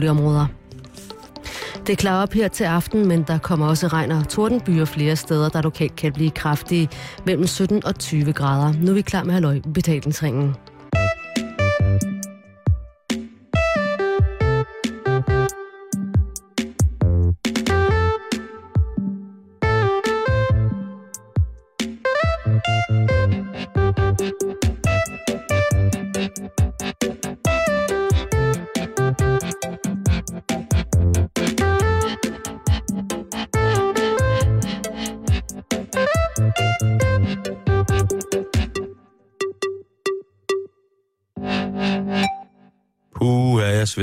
boligområder. Det klarer op her til aften, men der kommer også regn og tordenbyer flere steder, der lokalt kan blive kraftige mellem 17 og 20 grader. Nu er vi klar med halvøj betalingsringen.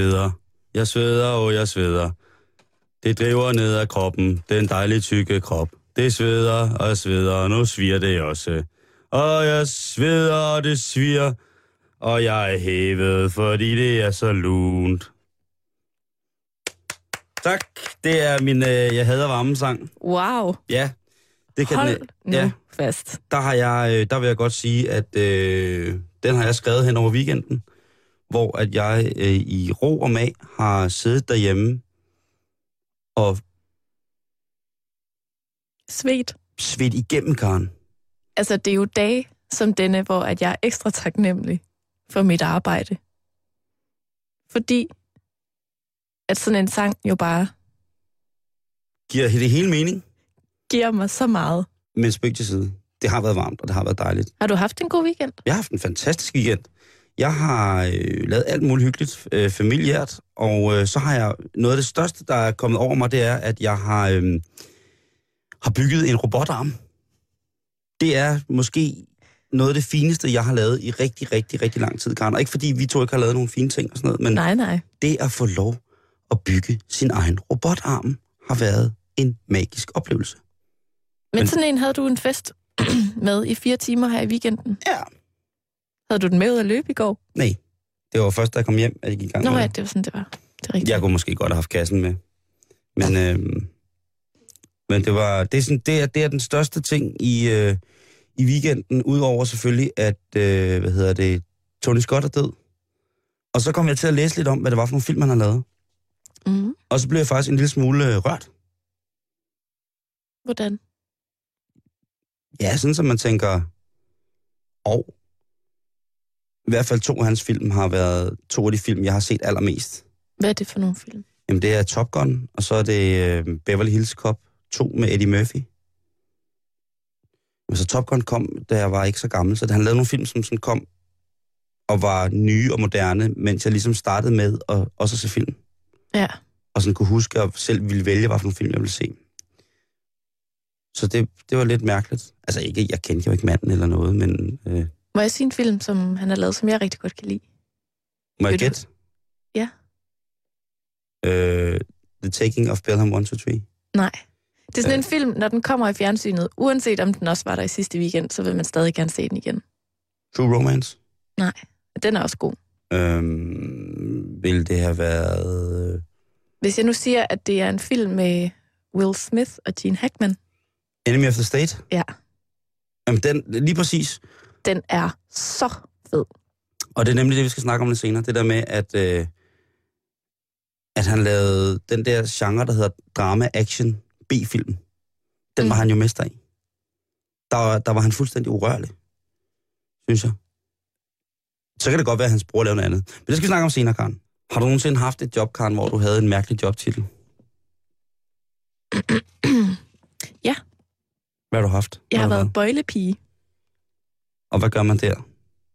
Sveder. Jeg sveder, og jeg sveder. Det driver ned ad kroppen, den dejlige tykke krop. Det sveder og sveder, og nu sviger det også. Og jeg sveder, og det sviger, og jeg er hævet, fordi det er så lunt. Tak. Det er min øh, Jeg hader varmesang. Wow, Ja, det kan hold den, nu ja, fast. der, har jeg, øh, der vil jeg godt sige, at øh, den har jeg skrevet hen over weekenden, hvor at jeg øh, i ro og mag har siddet derhjemme og Svedt. svedt igennem karen. Altså, det er jo dage som denne, hvor at jeg er ekstra taknemmelig for mit arbejde. Fordi at sådan en sang jo bare Giver det hele mening? giver mig så meget. Men spøg til side. Det har været varmt, og det har været dejligt. Har du haft en god weekend? Jeg har haft en fantastisk weekend. Jeg har øh, lavet alt muligt hyggeligt øh, familiært, og øh, så har jeg noget af det største, der er kommet over mig, det er, at jeg har, øh, har bygget en robotarm. Det er måske noget af det fineste, jeg har lavet i rigtig, rigtig, rigtig lang tid, Karen. Og ikke fordi vi to ikke har lavet nogle fine ting og sådan noget, men Nej, nej. det at få lov at bygge sin egen robotarm har været en magisk oplevelse. Men, Men- sådan en havde du en fest med i fire timer her i weekenden. Ja. Havde du den med ud at løbe i går? Nej, det var først, da jeg kom hjem, at jeg gik i gang Nå med ja, det. var sådan, det var. Det er rigtigt. Jeg kunne måske godt have haft kassen med. Men, øh, men det var det er, sådan, det, er, det er den største ting i, øh, i weekenden, udover selvfølgelig, at øh, hvad hedder det, Tony Scott er død. Og så kom jeg til at læse lidt om, hvad det var for nogle film, han har lavet. Mm. Og så blev jeg faktisk en lille smule øh, rørt. Hvordan? Ja, sådan som man tænker, og i hvert fald to af hans film har været to af de film, jeg har set allermest. Hvad er det for nogle film? Jamen, det er Top Gun, og så er det øh, Beverly Hills Cop 2 med Eddie Murphy. Men så Top Gun kom, da jeg var ikke så gammel, så han lavede nogle film, som sådan kom og var nye og moderne, mens jeg ligesom startede med at også at se film. Ja. Og sådan kunne huske, at jeg selv ville vælge, hvad for nogle film jeg ville se. Så det, det var lidt mærkeligt. Altså ikke, jeg kendte jo ikke manden eller noget, men øh, Må jeg sige en film, som han har lavet, som jeg rigtig godt kan lide? må jeg gætte? Ja. Øh, The Taking of Pelham 1, 2, 3. Nej. Det er sådan Øh. en film, når den kommer i fjernsynet, uanset om den også var der i sidste weekend, så vil man stadig gerne se den igen. True Romance. Nej, den er også god. Øhm, vil det have været... øh, Hvis jeg nu siger, at det er en film med Will Smith og Gene Hackman, Enemy of the State? Ja. Jamen, den, lige præcis. Den er så fed. Og det er nemlig det, vi skal snakke om lidt senere. Det der med, at, øh, at han lavede den der genre, der hedder drama-action B-film. Den Mm. var han jo mester i. Der, var- der var han fuldstændig urørlig, synes jeg. Så kan det godt være, at hans bror lavede noget andet. Men det skal vi snakke om senere, Karen. Har du nogensinde haft et job, Karen, hvor du havde en mærkelig jobtitel? Ja. Hvad har du haft? Jeg har Hvad været bøjlepige. Og hvad gør man der?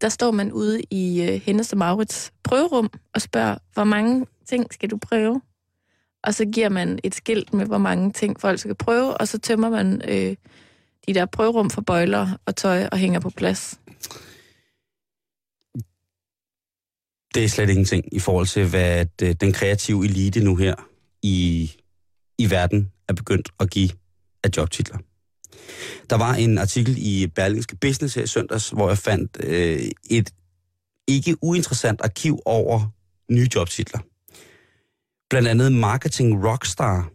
Der står man ude i uh, Hennes og Maurits prøverum og spørger, hvor mange ting skal du prøve? Og så giver man et skilt med, hvor mange ting folk skal prøve, og så tømmer man øh, de der prøverum for bøjler og tøj og hænger på plads. det er slet ingenting i forhold til, hvad øh, den kreative elite nu her i, i verden er begyndt at give af jobtitler. Der var en artikel i Berlingske Business her i søndags, hvor jeg fandt øh, et ikke uinteressant arkiv over nye jobtitler. Blandt andet Marketing Rockstar.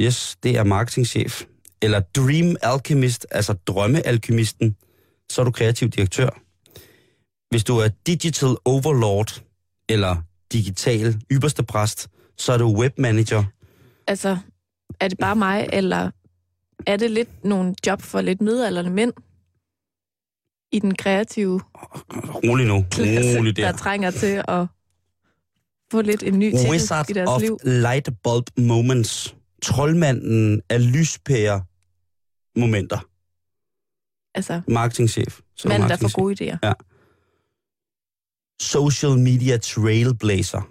Yes, det er marketingchef. Eller Dream Alchemist, altså drømmealkymisten. Så er du kreativ direktør. Hvis du er Digital Overlord, eller digital ypperste præst, så er du webmanager. Altså, er det bare mig, eller er det lidt nogle job for lidt midalderne mænd i den kreative Rolig nu. klasse, Rolig der. der trænger til at få lidt en ny Wizard i deres of liv? Light Bulb Moments. Troldmanden af lyspære momenter. Altså, Marketingchef. Så manden, der får gode idéer. Social media trailblazer.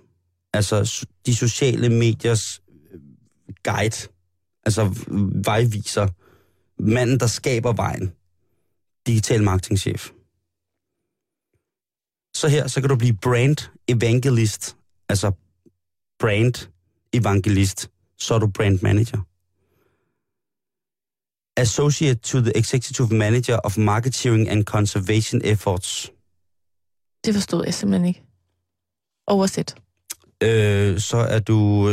Altså de sociale mediers øh, guide. Altså vejviser. Manden, der skaber vejen. Digital marketingchef. Så her, så kan du blive brand evangelist. Altså brand evangelist. Så er du brand manager. Associate to the Executive Manager of Marketing and Conservation Efforts. Det forstod jeg simpelthen ikke. Oversæt. øh, så er du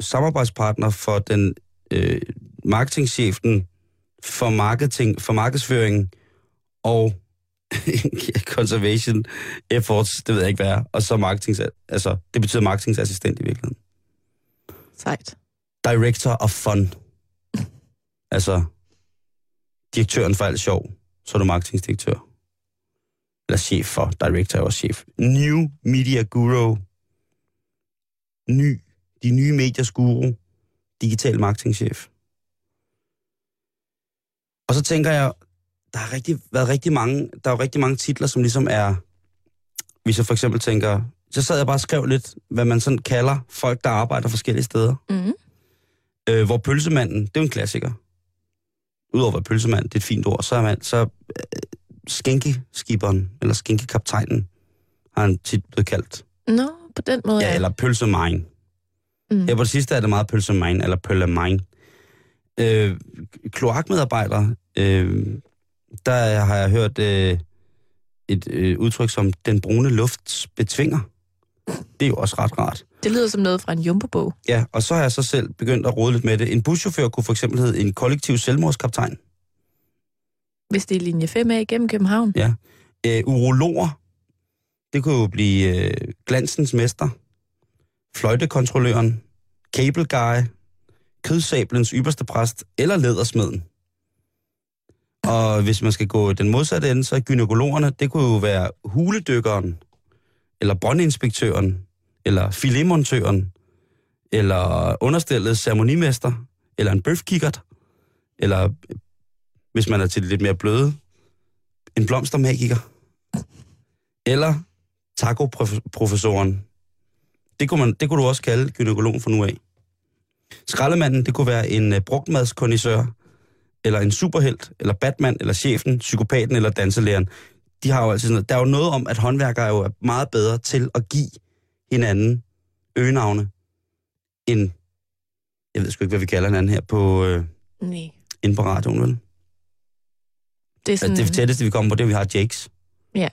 samarbejdspartner for den øh, marketingchefen for marketing, for markedsføring og conservation efforts, det ved jeg ikke hvad er, og så marketings, altså det betyder marketingassistent i virkeligheden. Sejt. Director of fun. Altså direktøren for alt sjov, så er du marketingdirektør. Eller chef for, director også chef. New Media Guru. Ny, de nye mediers guru. Digital marketingchef. Og så tænker jeg, der har rigtig, været rigtig mange, der er jo rigtig mange titler, som ligesom er, hvis jeg for eksempel tænker, så sad jeg bare og skrev lidt, hvad man sådan kalder folk, der arbejder forskellige steder. Mm. Øh, hvor pølsemanden, det er jo en klassiker. Udover at pølsemand, det er et fint ord, så er man, så øh, skænkeskiberen, eller skænkekaptajnen, har han tit blevet kaldt. Nå, på den måde. Ja, eller pølsemine. Mm. Her på det sidste er det meget pølsemine, eller pøllemine. Øh, kloakmedarbejdere, øh, der har jeg hørt øh, et øh, udtryk som den brune lufts betvinger. Det er jo også ret rart. Det lyder som noget fra en jumbo-bog. Ja, og så har jeg så selv begyndt at rode lidt med det. En buschauffør kunne for eksempel hedde en kollektiv selvmordskaptajn. Hvis det er linje 5A igennem København. Ja. Øh, urologer, det kunne jo blive øh, glansens mester, fløjtekontrolløren, cable guy, kødsablens ypperste præst eller ledersmeden. Og hvis man skal gå den modsatte ende, så er gynekologerne, det kunne jo være huledykkeren, eller båndinspektøren, eller filetmontøren, eller understillet ceremonimester, eller en bøfkikkert, eller hvis man er til det lidt mere bløde, en blomstermagiker. Eller taco-professoren. Det kunne, man, det kunne du også kalde gynekologen for nu af. Skraldemanden, det kunne være en uh, brugtmadskondisør, eller en superhelt, eller Batman, eller chefen, psykopaten eller danselæreren. De har jo altid sådan noget. Der er jo noget om, at håndværkere er jo meget bedre til at give hinanden øgenavne, end, jeg ved sgu ikke, hvad vi kalder hinanden her på, øh, Nej. inde på radioen, vel? Det er Altså, sådan, det tætteste, vi kommer på, det er, vi har Jakes, ja.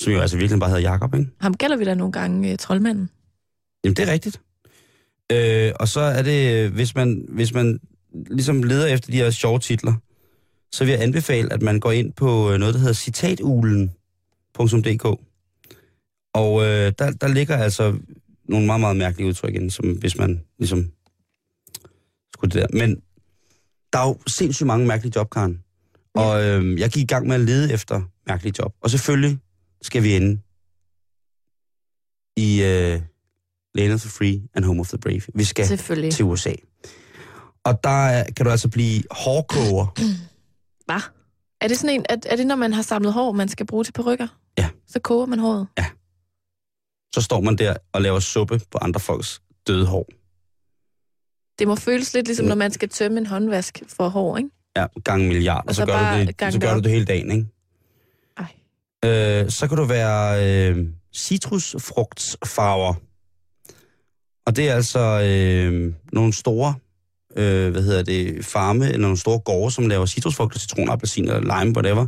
som jo altså virkelig bare hedder Jakob, ikke? Ham kalder vi da nogle gange uh, troldmanden. Jamen, det er rigtigt. Øh, og så er det, hvis man, hvis man ligesom leder efter de her sjove titler, så vil jeg anbefale, at man går ind på øh, noget, der hedder citatulen.dk. Og øh, der, der ligger altså nogle meget, meget mærkelige udtryk inde, som hvis man ligesom skulle det der. Men der er jo sindssygt mange mærkelige job, Karen. Og øh, jeg gik i gang med at lede efter mærkelige job. Og selvfølgelig skal vi ende i øh, Land of the Free and Home of the Brave. Vi skal til USA. Og der er- kan du altså blive hårkoger. Hvad? Er det sådan en, er, er det når man har samlet hår, man skal bruge til perukker? Ja. Så koger man håret? Så står man der og laver suppe på andre folks døde hår. Det må føles lidt ligesom, Ja. når man skal tømme en håndvask for hår, ikke? Ja, gange milliard. Og, så, så gør du det, så gør du det hele dagen, ikke? Ej. Øh, så kan du være øh, citrusfrugtsfarver. Og det er altså øh, nogle store, øh, hvad hedder det, farme, eller nogle store gårde, som laver citrusfrugter, citron, appelsin eller lime, whatever.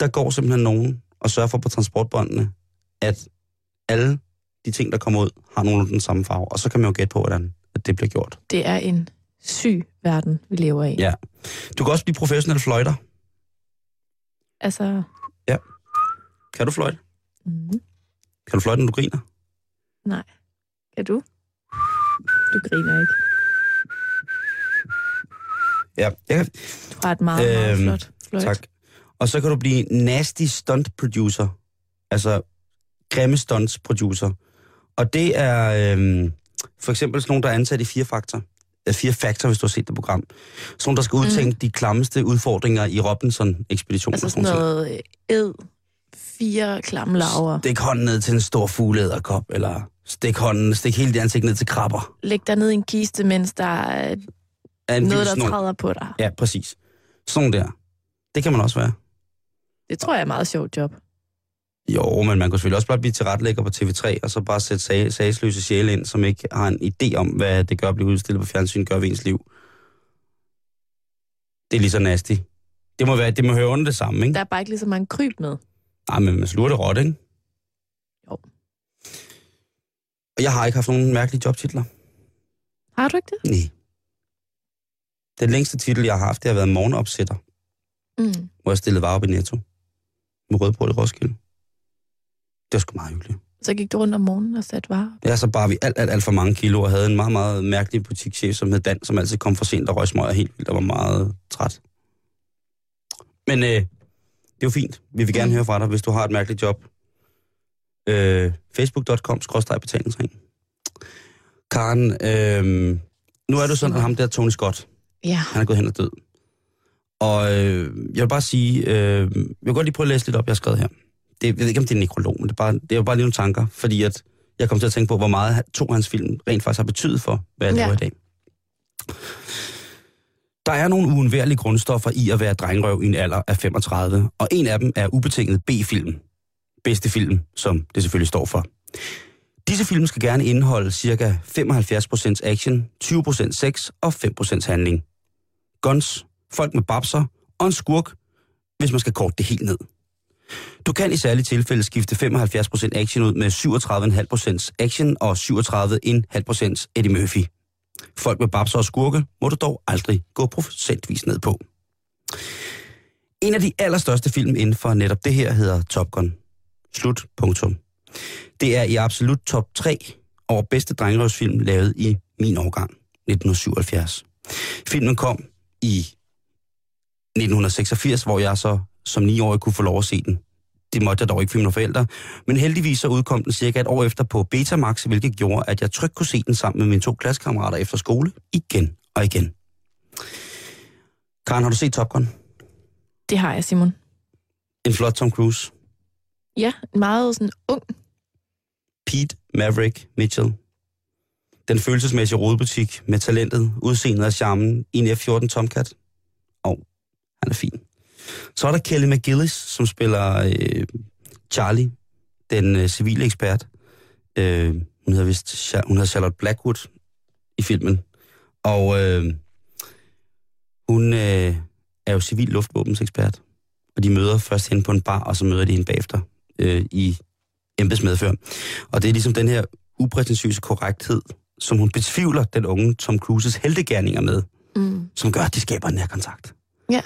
Der går simpelthen nogen og sørger for på transportbåndene, at alle de ting, der kommer ud, har nogle af den samme farve. Og så kan man jo gætte på, hvordan at det bliver gjort. Det er en syg verden, vi lever i. Ja. Du kan også blive professionel fløjter. Altså, Kan du fløjte? mm, Kan du fløjte, når du griner? Nej. Kan du? Du griner ikke. Ja, jeg Du har et meget, meget Øhm, flot fløjt. tak. Og så kan du blive nasty stunt producer. Altså grimme stunts producer. Og det er øhm, for eksempel sådan nogle, der er ansat i Fire Faktor. Fire Factor, hvis du har set det program. Sådan nogle, der skal udtænke mm. de klammeste udfordringer i Robinson-ekspeditionen. Altså sådan noget øh, ed, fire klamme laver. Stik hånden ned til en stor fugleæderkop, eller stik hånden, stik hele dit ansigt ned til krabber. Læg dig ned i en kiste, mens der er Er en noget, der træder på dig. Ja, præcis. Sådan der. Det kan man også være. Det tror jeg er et meget sjovt job. Jo, men man kunne selvfølgelig også bare blive tilrettelægger på TV3, og så bare sætte sag, sagsløse sjæle ind, som ikke har en idé om, hvad det gør at blive udstillet på fjernsyn, gør ved ens liv. Det er lige så nasty. Det må, være, det må høre under det samme, ikke? Der er bare ikke lige så mange kryb med. Nej, men man sluger det råt, ikke? Jo. Og jeg har ikke haft nogen mærkelige jobtitler. Har du ikke det? Nej. Den længste titel, jeg har haft, det har været morgenopsætter, Mm. hvor jeg stillede varer op i Netto. Med rødbrød i Roskilde. Det var sgu meget hyggeligt. Så gik du rundt om morgenen og satte varer. Ja, så bare vi alt, alt, alt for mange kilo, og havde en meget, meget mærkelig butikschef, som hed Dan, som altid kom for sent og røg smøger helt vildt, og var meget træt. Men øh, det er jo fint. Vi vil gerne Mm. høre fra dig, hvis du har et mærkeligt job. Øh, Facebook.com, skrådstræk betalingsring. Karen, øh, nu er det sådan, at ham der Tony Scott, Ja. han er gået hen og død. Og øh, jeg vil bare sige, øh, jeg vil godt lige prøve at læse lidt op, jeg har skrevet her. Det, jeg ved ikke, om det er en nekrolog, men det er, bare, det er bare lige nogle tanker, fordi at jeg kom til at tænke på, hvor meget to af hans film rent faktisk har betydet for, hvad jeg Ja. i dag. Der er nogle uundværlige grundstoffer i at være drengrøv i en alder af 35, og en af dem er ubetinget B-film. Bedste film, som det selvfølgelig står for. Disse film skal gerne indeholde ca. 75% action, 20% sex og 5% handling. Guns, folk med babser og en skurk, hvis man skal korte det helt ned. Du kan i særlige tilfælde skifte 75% action ud med 37,5% action og 37,5% Eddie Murphy. Folk med babser og skurke må du dog aldrig gå procentvis ned på. En af de allerstørste film inden for netop det her hedder Top Gun. Slut. Punktum. Det er i absolut top 3 over bedste drengerøvsfilm lavet i min årgang, 1977. Filmen kom i 1986, hvor jeg så som 9-årig kunne få lov at se den. Det måtte jeg dog ikke for mine forældre. Men heldigvis så udkom den cirka et år efter på Betamax, hvilket gjorde, at jeg trygt kunne se den sammen med mine to klassekammerater efter skole igen og igen. Karen, har du set Top Gun? Det har jeg, Simon. En flot Tom Cruise. Ja, en meget sådan ung. Pete Maverick Mitchell. Den følelsesmæssige rodebutik med talentet, udseendet og charmen i en F-14 Tomcat. Og han er fin. Så er der Kelly McGillis, som spiller øh, Charlie, den øh, civile ekspert. Øh, hun hedder vist hun hedder Charlotte Blackwood i filmen. Og øh, hun øh, er jo civil luftvåbensekspert. Og de møder først hende på en bar, og så møder de hende bagefter øh, i embedsmedfør. Og det er ligesom den her uprætentiøse korrekthed, som hun betvivler den unge Tom Cruises heldegærninger med, Mm. som gør, at de skaber en nær kontakt. Ja.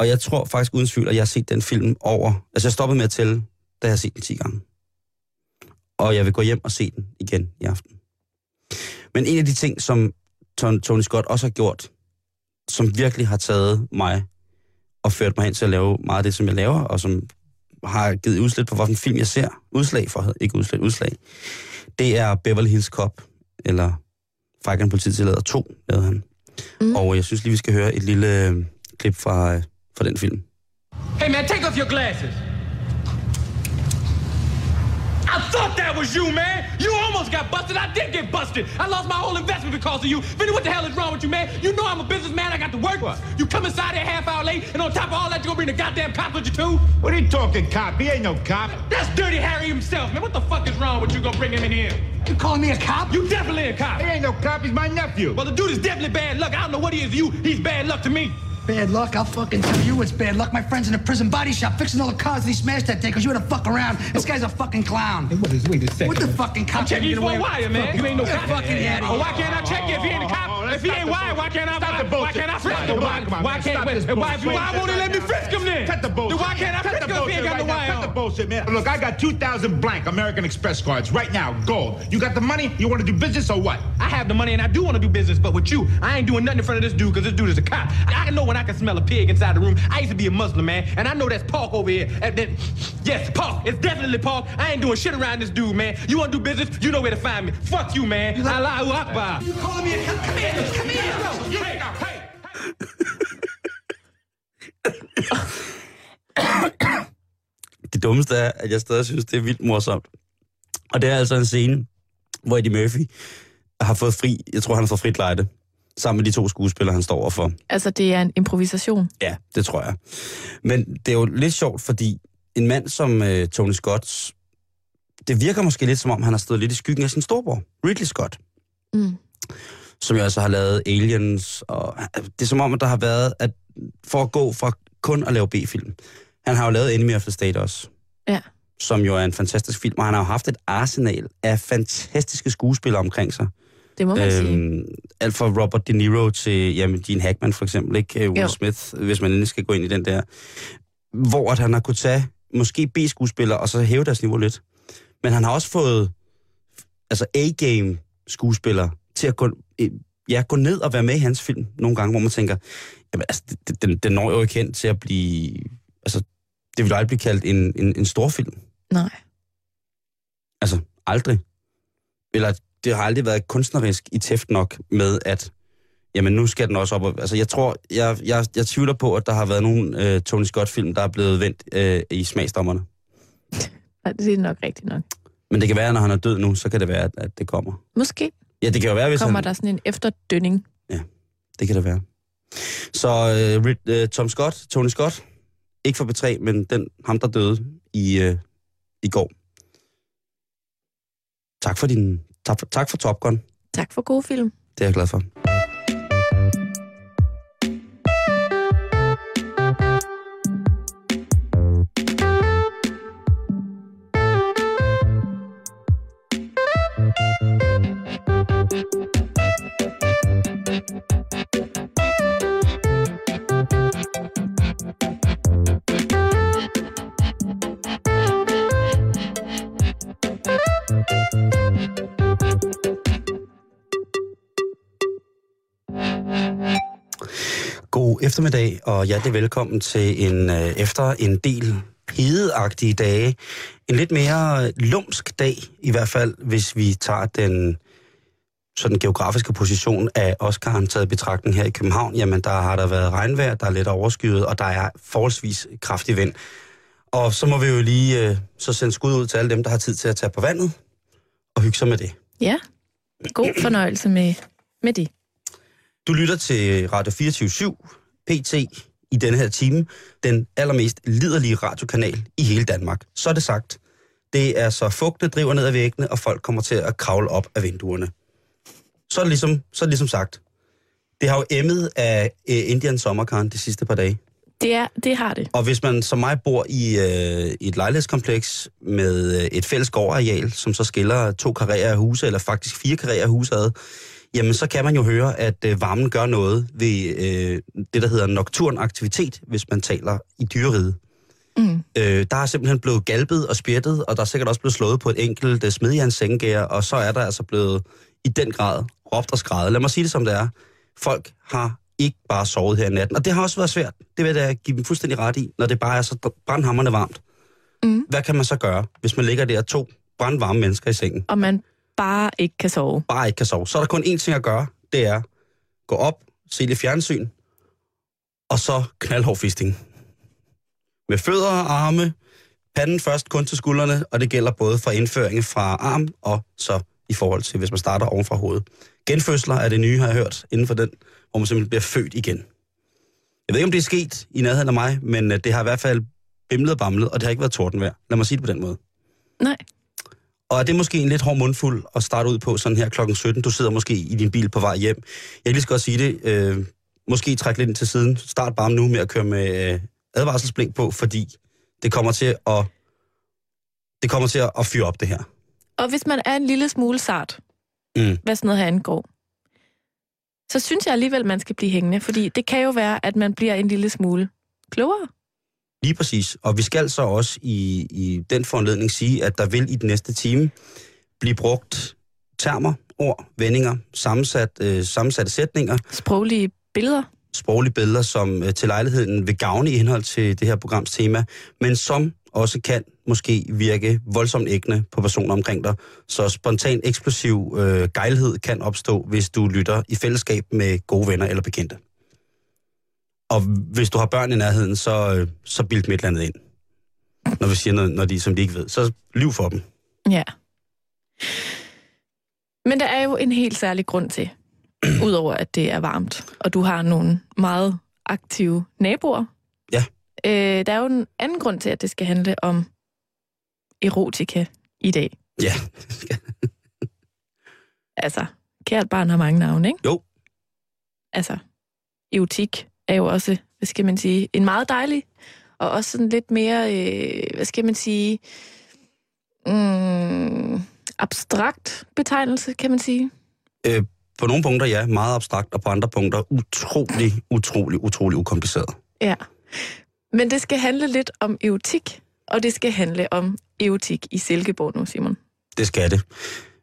Og jeg tror faktisk uden tvivl, at jeg har set den film over... Altså jeg stoppede med at tælle, da jeg har set den 10 gange. Og jeg vil gå hjem og se den igen i aften. Men en af de ting, som Ton- Tony Scott også har gjort, som virkelig har taget mig og ført mig hen til at lave meget af det, som jeg laver, og som har givet udslag på, hvilken film jeg ser. Udslag for, ikke udslag, udslag. Det er Beverly Hills Cop, eller Frækken polititillader 2, lavede han. Mm. Mm. Og jeg synes lige, vi skal høre et lille øh, klip fra, øh, fra den film. Hey man, take off your glasses. I thought that was you, man. You almost got busted. I did get busted. I lost my whole investment because of you. Vinny, what the hell is wrong with you, man? You know I'm a businessman. I got to work. You come inside here half hour late, and on top of all that, you gonna bring the goddamn cop with you too? What are you talking, cop? He ain't no cop. That's Dirty Harry himself, man. What the fuck is wrong with you? Gonna bring him in here? You calling me a cop? You definitely a cop. He ain't no cop. He's my nephew. Well, the dude is definitely bad luck. I don't know what he is to you. He's bad luck to me. Bad luck? I'll fucking tell you it's bad luck. My friend's in a prison body shop fixing all the cars that he smashed that day because you had to fuck around. This guy's a fucking clown. Hey, what is, wait a second. What the fucking cop? I'm checking you for a wire, man. You ain't no cop. fucking out of Oh, here. why can't I check you if you ain't a cop? Oh. If he ain't the oh, oh, oh, wired, why can't I? Stop the Why, why can't I frisk Stop him? the Why, bullshit. Come on, why can't? Stop Wait, this why, bullshit. won't he let me frisk him then? Cut the bullshit. Why can't I Cut frisk the him if he ain't got the wire Cut the bullshit, man. Look, I got 2,000 blank American Express cards right now, gold. You got the money? You want to do business or what? I have the money and I do want to do business, but with you, I ain't doing nothing in front of this dude because this dude is a cop. I know when I can smell a pig inside the room. I used to be a Muslim man, and I know that's pork over here. And then, yes, pork. It's definitely pork. I ain't doing shit around this dude, man. You want to do business? You know where to find me. Fuck you, man. Allahu Akbar. You calling me a come, come here, come here. Hey, hey. Det dummeste er, at jeg stadig synes, det er vildt morsomt. Og det er altså en scene, hvor Eddie Murphy har fået fri, jeg tror, han har fået frit lejde, sammen med de to skuespillere, han står overfor. Altså, det er en improvisation. Ja, det tror jeg. Men det er jo lidt sjovt, fordi en mand som øh, Tony Scott, det virker måske lidt som om, han har stået lidt i skyggen af sin storbror, Ridley Scott. Mm. Som jo altså har lavet Aliens, og det er som om, at der har været, at for at gå fra kun at lave B-film. Han har jo lavet Enemy of the State også. Ja. Som jo er en fantastisk film, og han har jo haft et arsenal af fantastiske skuespillere omkring sig. Det må man øhm, sige. Alt fra Robert De Niro til jamen, Gene Hackman for eksempel, ikke? Øh, Will Jo. Smith, hvis man endelig skal gå ind i den der. Hvor at han har kunne tage måske B-skuespillere og så hæve deres niveau lidt. Men han har også fået altså A-game skuespillere til at gå, øh, ja, gå ned og være med i hans film nogle gange, hvor man tænker, jamen, altså, den, den når jo ikke hen til at blive... Altså, det vil aldrig blive kaldt en, en, en stor film. Nej. Altså, aldrig. Eller det har aldrig været kunstnerisk i tæft nok med, at jamen nu skal den også op. Altså, jeg tror, jeg, jeg, jeg tvivler på, at der har været nogle øh, Tony Scott-film, der er blevet vendt øh, i smagsdommerne. Nej, det er nok rigtigt nok. Men det kan være, at når han er død nu, så kan det være, at, at det kommer. Måske Ja, det kan jo være, hvis kommer han... der sådan en efterdønning. Det kan det være. Så øh, Rid, øh, Tom Scott, Tony Scott, ikke for B3, men den, ham, der døde i, øh, i går. Tak for, din, tak, for, tak for Top Gun. Tak for god film. Det er jeg glad for. Eftermiddag, og hjertelig velkommen til en øh, efter en del hedeagtige dage. En lidt mere lumsk dag, i hvert fald, hvis vi tager den sådan geografiske position af Oscar'en taget betragtning her i København. Jamen, der har der været regnvejr, der er lidt overskyet, og der er forholdsvis kraftig vind. Og så må vi jo lige øh, så sende skud ud til alle dem, der har tid til at tage på vandet og hygge sig med det. Ja, god fornøjelse med, med det. Du lytter til Radio 24 PT i denne her time, den allermest liderlige radiokanal i hele Danmark. Så er det sagt. Det er så fugtet driver ned ad væggene, og folk kommer til at kravle op af vinduerne. Så er det ligesom, så er det ligesom sagt. Det har jo emmet af øh, Indian Sommerkaren de sidste par dage. Det, er, det har det. Og hvis man som mig bor i, øh, i et lejlighedskompleks med øh, et fælles gårdareal, som så skiller to karrierer af huse, eller faktisk fire karrierer af huse ad, jamen så kan man jo høre, at øh, varmen gør noget ved øh, det, der hedder nocturn aktivitet, hvis man taler i dyreriget. Mm. Øh, der er simpelthen blevet galbet og spjættet, og der er sikkert også blevet slået på et enkelt øh, smedjernsengær, og så er der altså blevet i den grad råbt og skrevet. Lad mig sige det som det er. Folk har ikke bare sovet her i natten, og det har også været svært. Det vil jeg da give dem fuldstændig ret i, når det bare er så brandhammerne varmt. Mm. Hvad kan man så gøre, hvis man ligger der to brandvarme mennesker i sengen, Og man bare ikke kan sove. bare ikke kan sove? Så er der kun én ting at gøre, det er gå op, se lidt fjernsyn, og så knaldhård fisting. Med fødder og arme, panden først kun til skuldrene, og det gælder både for indføring fra arm og så i forhold til, hvis man starter oven fra hovedet. Genfødsler er det nye, har jeg hørt, inden for den, hvor man simpelthen bliver født igen. Jeg ved ikke, om det er sket i nærheden af mig, men øh, det har i hvert fald bimlet og bamlet, og det har ikke været tordenvejr. Lad mig sige det på den måde. Nej. Og er det måske en lidt hård mundfuld at starte ud på sådan her klokken 17? Du sidder måske i din bil på vej hjem. Jeg kan lige så godt sige det. Øh, måske træk lidt ind til siden. Start bare nu med at køre med øh, advarselsblink på, fordi det kommer til at det kommer til at, at fyre op det her. Og hvis man er en lille smule sart, Mm. hvad sådan noget her angår, så synes jeg alligevel, man skal blive hængende, fordi det kan jo være, at man bliver en lille smule klogere. Lige præcis. Og vi skal så også i, i den foranledning sige, at der vil i den næste time blive brugt termer, ord, vendinger, sammensat, øh, sammensatte sætninger, Sproglige billeder. sproglige billeder, som øh, til lejligheden vil gavne i henhold til det her programs tema, men som også kan måske virke voldsomt ægne på personer omkring dig. Så spontan eksplosiv øh, gejlighed kan opstå, hvis du lytter i fællesskab med gode venner eller bekendte. Og hvis du har børn i nærheden, så, øh, så bild dem et eller andet ind. Når vi siger noget, når de, som de ikke ved. Så lyv for dem. Ja. Men der er jo en helt særlig grund til, udover at det er varmt, og du har nogle meget aktive naboer. Ja. Øh, der er jo en anden grund til, at det skal handle om erotika i dag. Ja, Altså, kært barn har mange navne, ikke? Jo. Altså, erotik er jo også, hvad skal man sige, en meget dejlig, og også sådan lidt mere, øh, hvad skal man sige, mm, abstrakt betegnelse, kan man sige. øh, på nogle punkter ja, meget abstrakt, og på andre punkter utrolig, utrolig, utrolig ukompliceret. Ja. Men det skal handle lidt om erotik, og det skal handle om erotik i Silkeborg nu, Simon. Det skal det.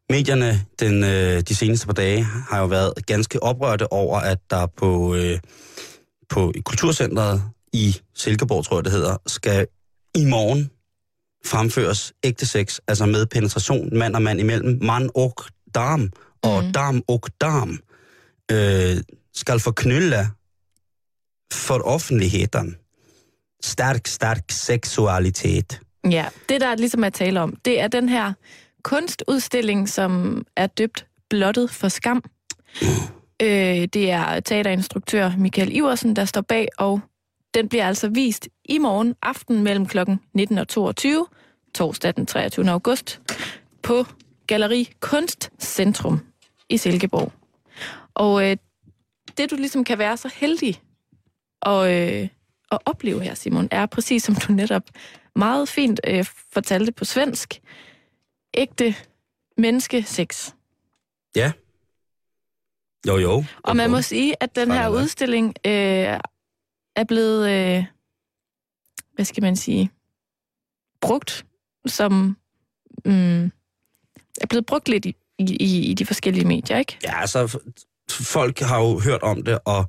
Medierne den, øh, de seneste par dage har jo været ganske oprørte over, at der på, øh, på Kulturcentret i Silkeborg, tror jeg det hedder, skal i morgen fremføres ægte sex, altså med penetration mand og mand imellem, mand og dam, og mm. dam og dam, øh, skal forknylle for offentligheden. Stærk, stærk seksualitet. Ja, det der ligesom er tale om, det er den her kunstudstilling, som er døbt Blottet for skam. Øh, det er teaterinstruktør Michael Iversen, der står bag, og den bliver altså vist i morgen aften mellem kl. 19 og 22, torsdag den 23. august, på Galeri Kunstcentrum i Silkeborg. Og øh, det du ligesom kan være så heldig at, øh, at opleve her, Simon, er præcis som du netop meget fint øh, fortalte på svensk, ægte menneske sex. Ja. Jo, jo. Og man må sige, at den her er. udstilling øh, er blevet, øh, hvad skal man sige, brugt som, mm, er blevet brugt lidt i, i, i de forskellige medier, ikke? Ja, altså, folk har jo hørt om det, og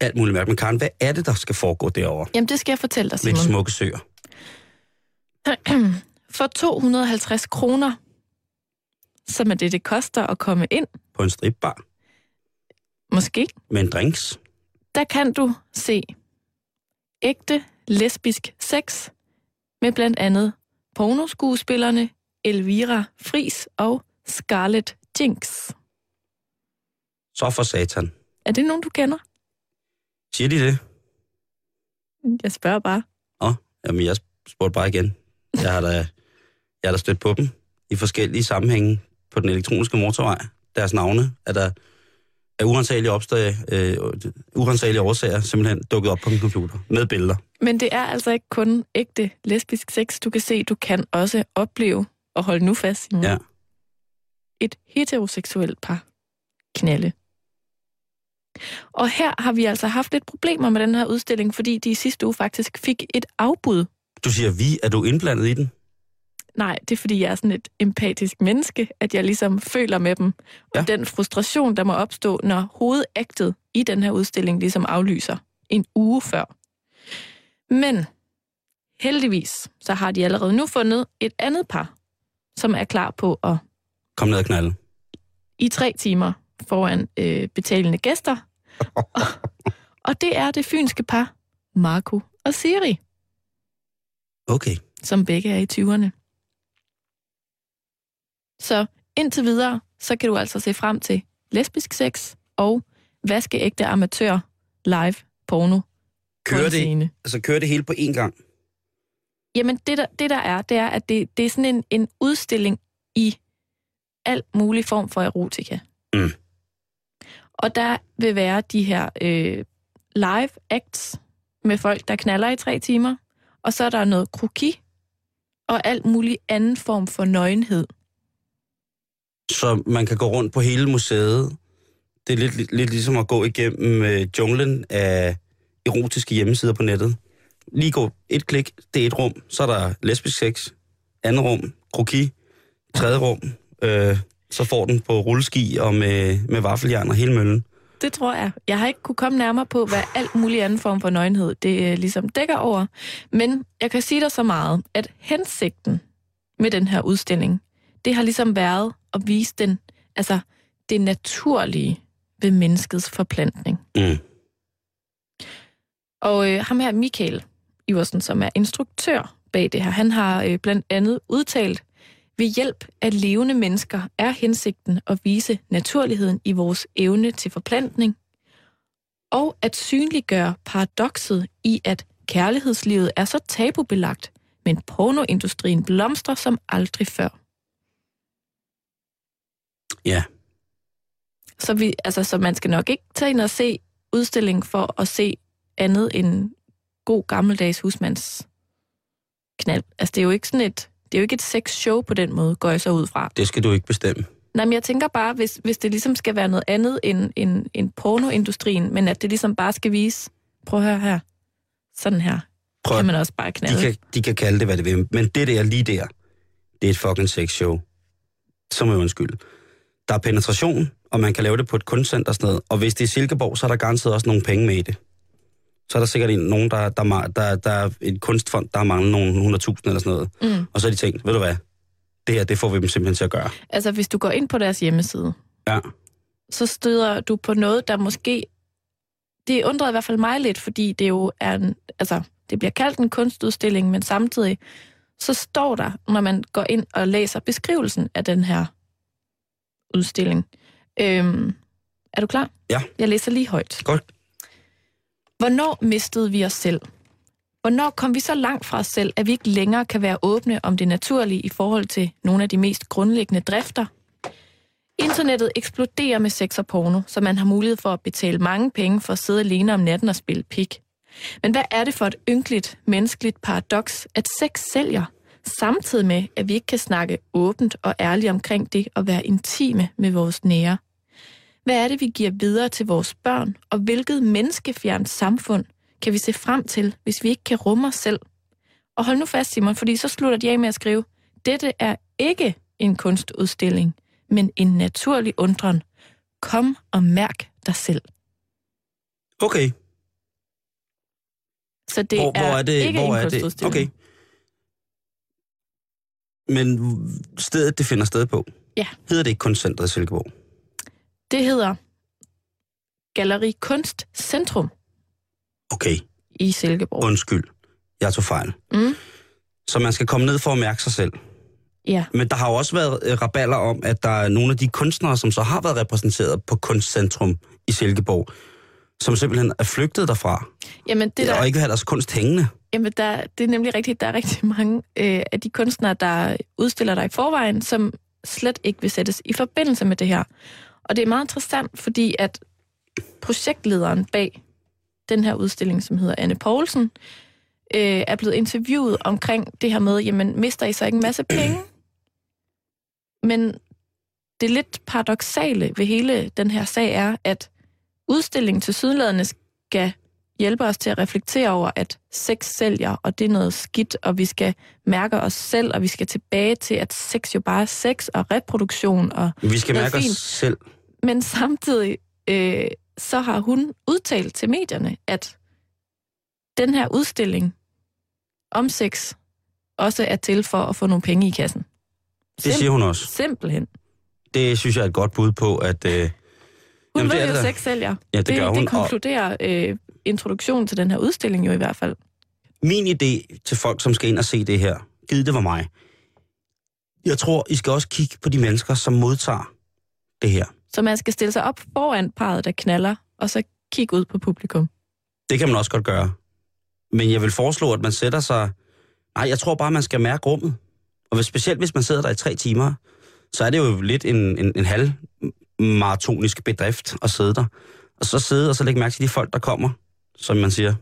alt muligt mærke. Men Karen, hvad er det, der skal foregå derovre Jamen, det skal jeg fortælle dig, med de Simon. smukke søer? For 250 kroner, som er det, det koster at komme ind, På en stripbar måske, med en drinks? der kan du se ægte lesbisk sex med blandt andet pornoskuespillerne Elvira Fris og Scarlett Jinx. Så for satan. Er det nogen, du kender? Siger de det? Jeg spørger bare. Nå, jamen jeg spurgte bare igen. Jeg har da, jeg har da stødt på dem i forskellige sammenhænge på den elektroniske motorvej. Deres navne er der af urensagelige, opstag, øh, urensagelige årsager simpelthen dukket op på en computer med billeder. Men det er altså ikke kun ægte lesbisk sex, du kan se. Du kan også opleve, og hold nu fast, Simon, Ja. et heteroseksuelt par knalde. Og her har vi altså haft lidt problemer med den her udstilling, fordi de i sidste uge faktisk fik et afbud. Du siger vi, er du indblandet i den? Nej, det er fordi, jeg er sådan et empatisk menneske, at jeg ligesom føler med dem. Og Ja. den frustration, der må opstå, når hovedaktet i den her udstilling ligesom aflyser en uge før. Men heldigvis, så har de allerede nu fundet et andet par, som er klar på at Kom ned og knalde. i tre timer foran øh, betalende gæster. og, og det er det fynske par, Marco og Siri, Okay. som begge er i 20'erne. Så indtil videre, så kan du altså se frem til lesbisk sex og vaskeægte amatør live porno Kører det, altså kører det hele på én gang? Jamen, det der, det der er, det er, at det, det er sådan en, en udstilling i alt mulig form for erotika. Mm. Og der vil være de her øh, live acts med folk, der knaller i tre timer. Og så er der noget kroki og alt mulig anden form for nøgenhed. Så man kan gå rundt på hele museet, Det er lidt, lidt, lidt ligesom at gå igennem øh, junglen af erotiske hjemmesider på nettet. Lige gå et klik, det er et rum, så er der lesbisk sex, andet rum, kroki, tredje rum, øh, så får den på rulleski og med, med vaffeljern og hele møllen. Det tror jeg. Jeg har ikke kunne komme nærmere på, hvad alt mulig anden form for nøgenhed det øh, ligesom dækker over. Men jeg kan sige dig så meget, at hensigten med den her udstilling, det har ligesom været at vise den, altså det naturlige ved menneskets forplantning. Mm. Og øh, ham her, Michael Iversen, som er instruktør bag det her, han har øh, blandt andet udtalt, ved hjælp af levende mennesker er hensigten at vise naturligheden i vores evne til forplantning, og at synliggøre paradokset i, at kærlighedslivet er så tabubelagt, men pornoindustrien blomstrer som aldrig før. Ja, Så, vi, altså, så man skal nok ikke tage ind og se udstilling for at se andet end god gammeldags husmands knald. Altså, det er jo ikke sådan et, det er jo ikke et sexshow på den måde, går jeg så ud fra. det skal du ikke bestemme. Nej, men jeg tænker bare, hvis, hvis det ligesom skal være noget andet end, end, end pornoindustrien, men at det ligesom bare skal vise, prøv at høre her, sådan her, Prøv, kan man også bare de, knalde. kan, de kan kalde det, hvad det vil. Men det der lige der, det er et fucking sexshow. Så må jeg undskylde. Der er penetration, og man kan lave det på et kunstcenter og sådan noget. Og hvis det er Silkeborg, så er der garanteret også nogle penge med i det. Så er der sikkert en, nogen, der, der, der, der, er et kunstfond, der har manglet nogle 100.000 eller sådan noget. Mm. Og så har de tænkt, ved du hvad, det her, det får vi dem simpelthen til at gøre. Altså, hvis du går ind på deres hjemmeside, Ja, så støder du på noget, der måske... Det undrede i hvert fald mig lidt, fordi det jo er en... Altså, det bliver kaldt en kunstudstilling, men samtidig så står der, når man går ind og læser beskrivelsen af den her udstilling. Øhm, er du klar? Ja. Jeg læser lige højt. godt. Hvornår mistede vi os selv? Hvornår kom vi så langt fra os selv, at vi ikke længere kan være åbne om det naturlige i forhold til nogle af de mest grundlæggende drifter? Internettet eksploderer med sex og porno, så man har mulighed for at betale mange penge for at sidde alene om natten og spille pik. Men hvad er det for et ynkeligt, menneskeligt paradoks, at sex sælger, samtidig med, at vi ikke kan snakke åbent og ærligt omkring det og være intime med vores nære? Hvad er det, vi giver videre til vores børn, og hvilket menneskefjernt samfund kan vi se frem til, hvis vi ikke kan rumme os selv? Og hold nu fast, Simon, fordi så slutter de af med at skrive, dette er ikke en kunstudstilling, men en naturlig undren. Kom og mærk dig selv. Okay, Så det hvor, er, hvor er det? ikke hvor en er det? kunstudstilling. Okay. Men stedet, det finder sted på, Ja. hedder det ikke Kunstcentret i Silkeborg? Det hedder Galeri Kunst Centrum Okay, i Silkeborg. undskyld. Jeg tog fejl. Mm. Så man skal komme ned for at mærke sig selv. Ja, Men der har jo også været øh, raballer om, at der er nogle af de kunstnere, som så har været repræsenteret på Kunstcentrum i Silkeborg, som simpelthen er flygtet derfra, jamen det det der, og ikke vil have deres kunst hængende. Jamen, der, det er nemlig rigtigt. Der er rigtig mange øh, af de kunstnere, der udstiller dig i forvejen, som slet ikke vil sættes i forbindelse med det her. Og det er meget interessant, fordi at projektlederen bag den her udstilling, som hedder Anne Poulsen, øh, er blevet interviewet omkring det her med, jamen, mister I så ikke en masse penge? Men det lidt paradoxale ved hele den her sag er, at udstillingen til sydlæderne skal hjælpe os til at reflektere over, at sex sælger, og det er noget skidt, og vi skal mærke os selv, og vi skal tilbage til, at sex jo bare er sex og reproduktion. Og, Vi skal mærke os fint. selv. men samtidig, øh, så har hun udtalt til medierne, at den her udstilling om sex også er til for at få nogle penge i kassen. Det siger hun også. Simpelthen. Det synes jeg er et godt bud på, at... Øh, Hun Jamen, det ved jo, det da. sex sælger. ja, det, Det, gør hun. det konkluderer øh, introduktionen til den her udstilling jo i hvert fald. min idé til folk, som skal ind og se det her, givet det var mig. Jeg tror, I skal også kigge på de mennesker, som modtager det her. Så man skal stille sig op foran parret, der knaller, og så kigge ud på publikum. Det kan man også godt gøre. Men jeg vil foreslå, at man sætter sig... Nej, jeg tror bare, man skal mærke rummet. Og hvis, specielt hvis man sidder der i tre timer, så er det jo lidt en, en, en halv maratonisk bedrift at sidde der. Og så sidde og så lægge mærke til de folk, der kommer, som man siger.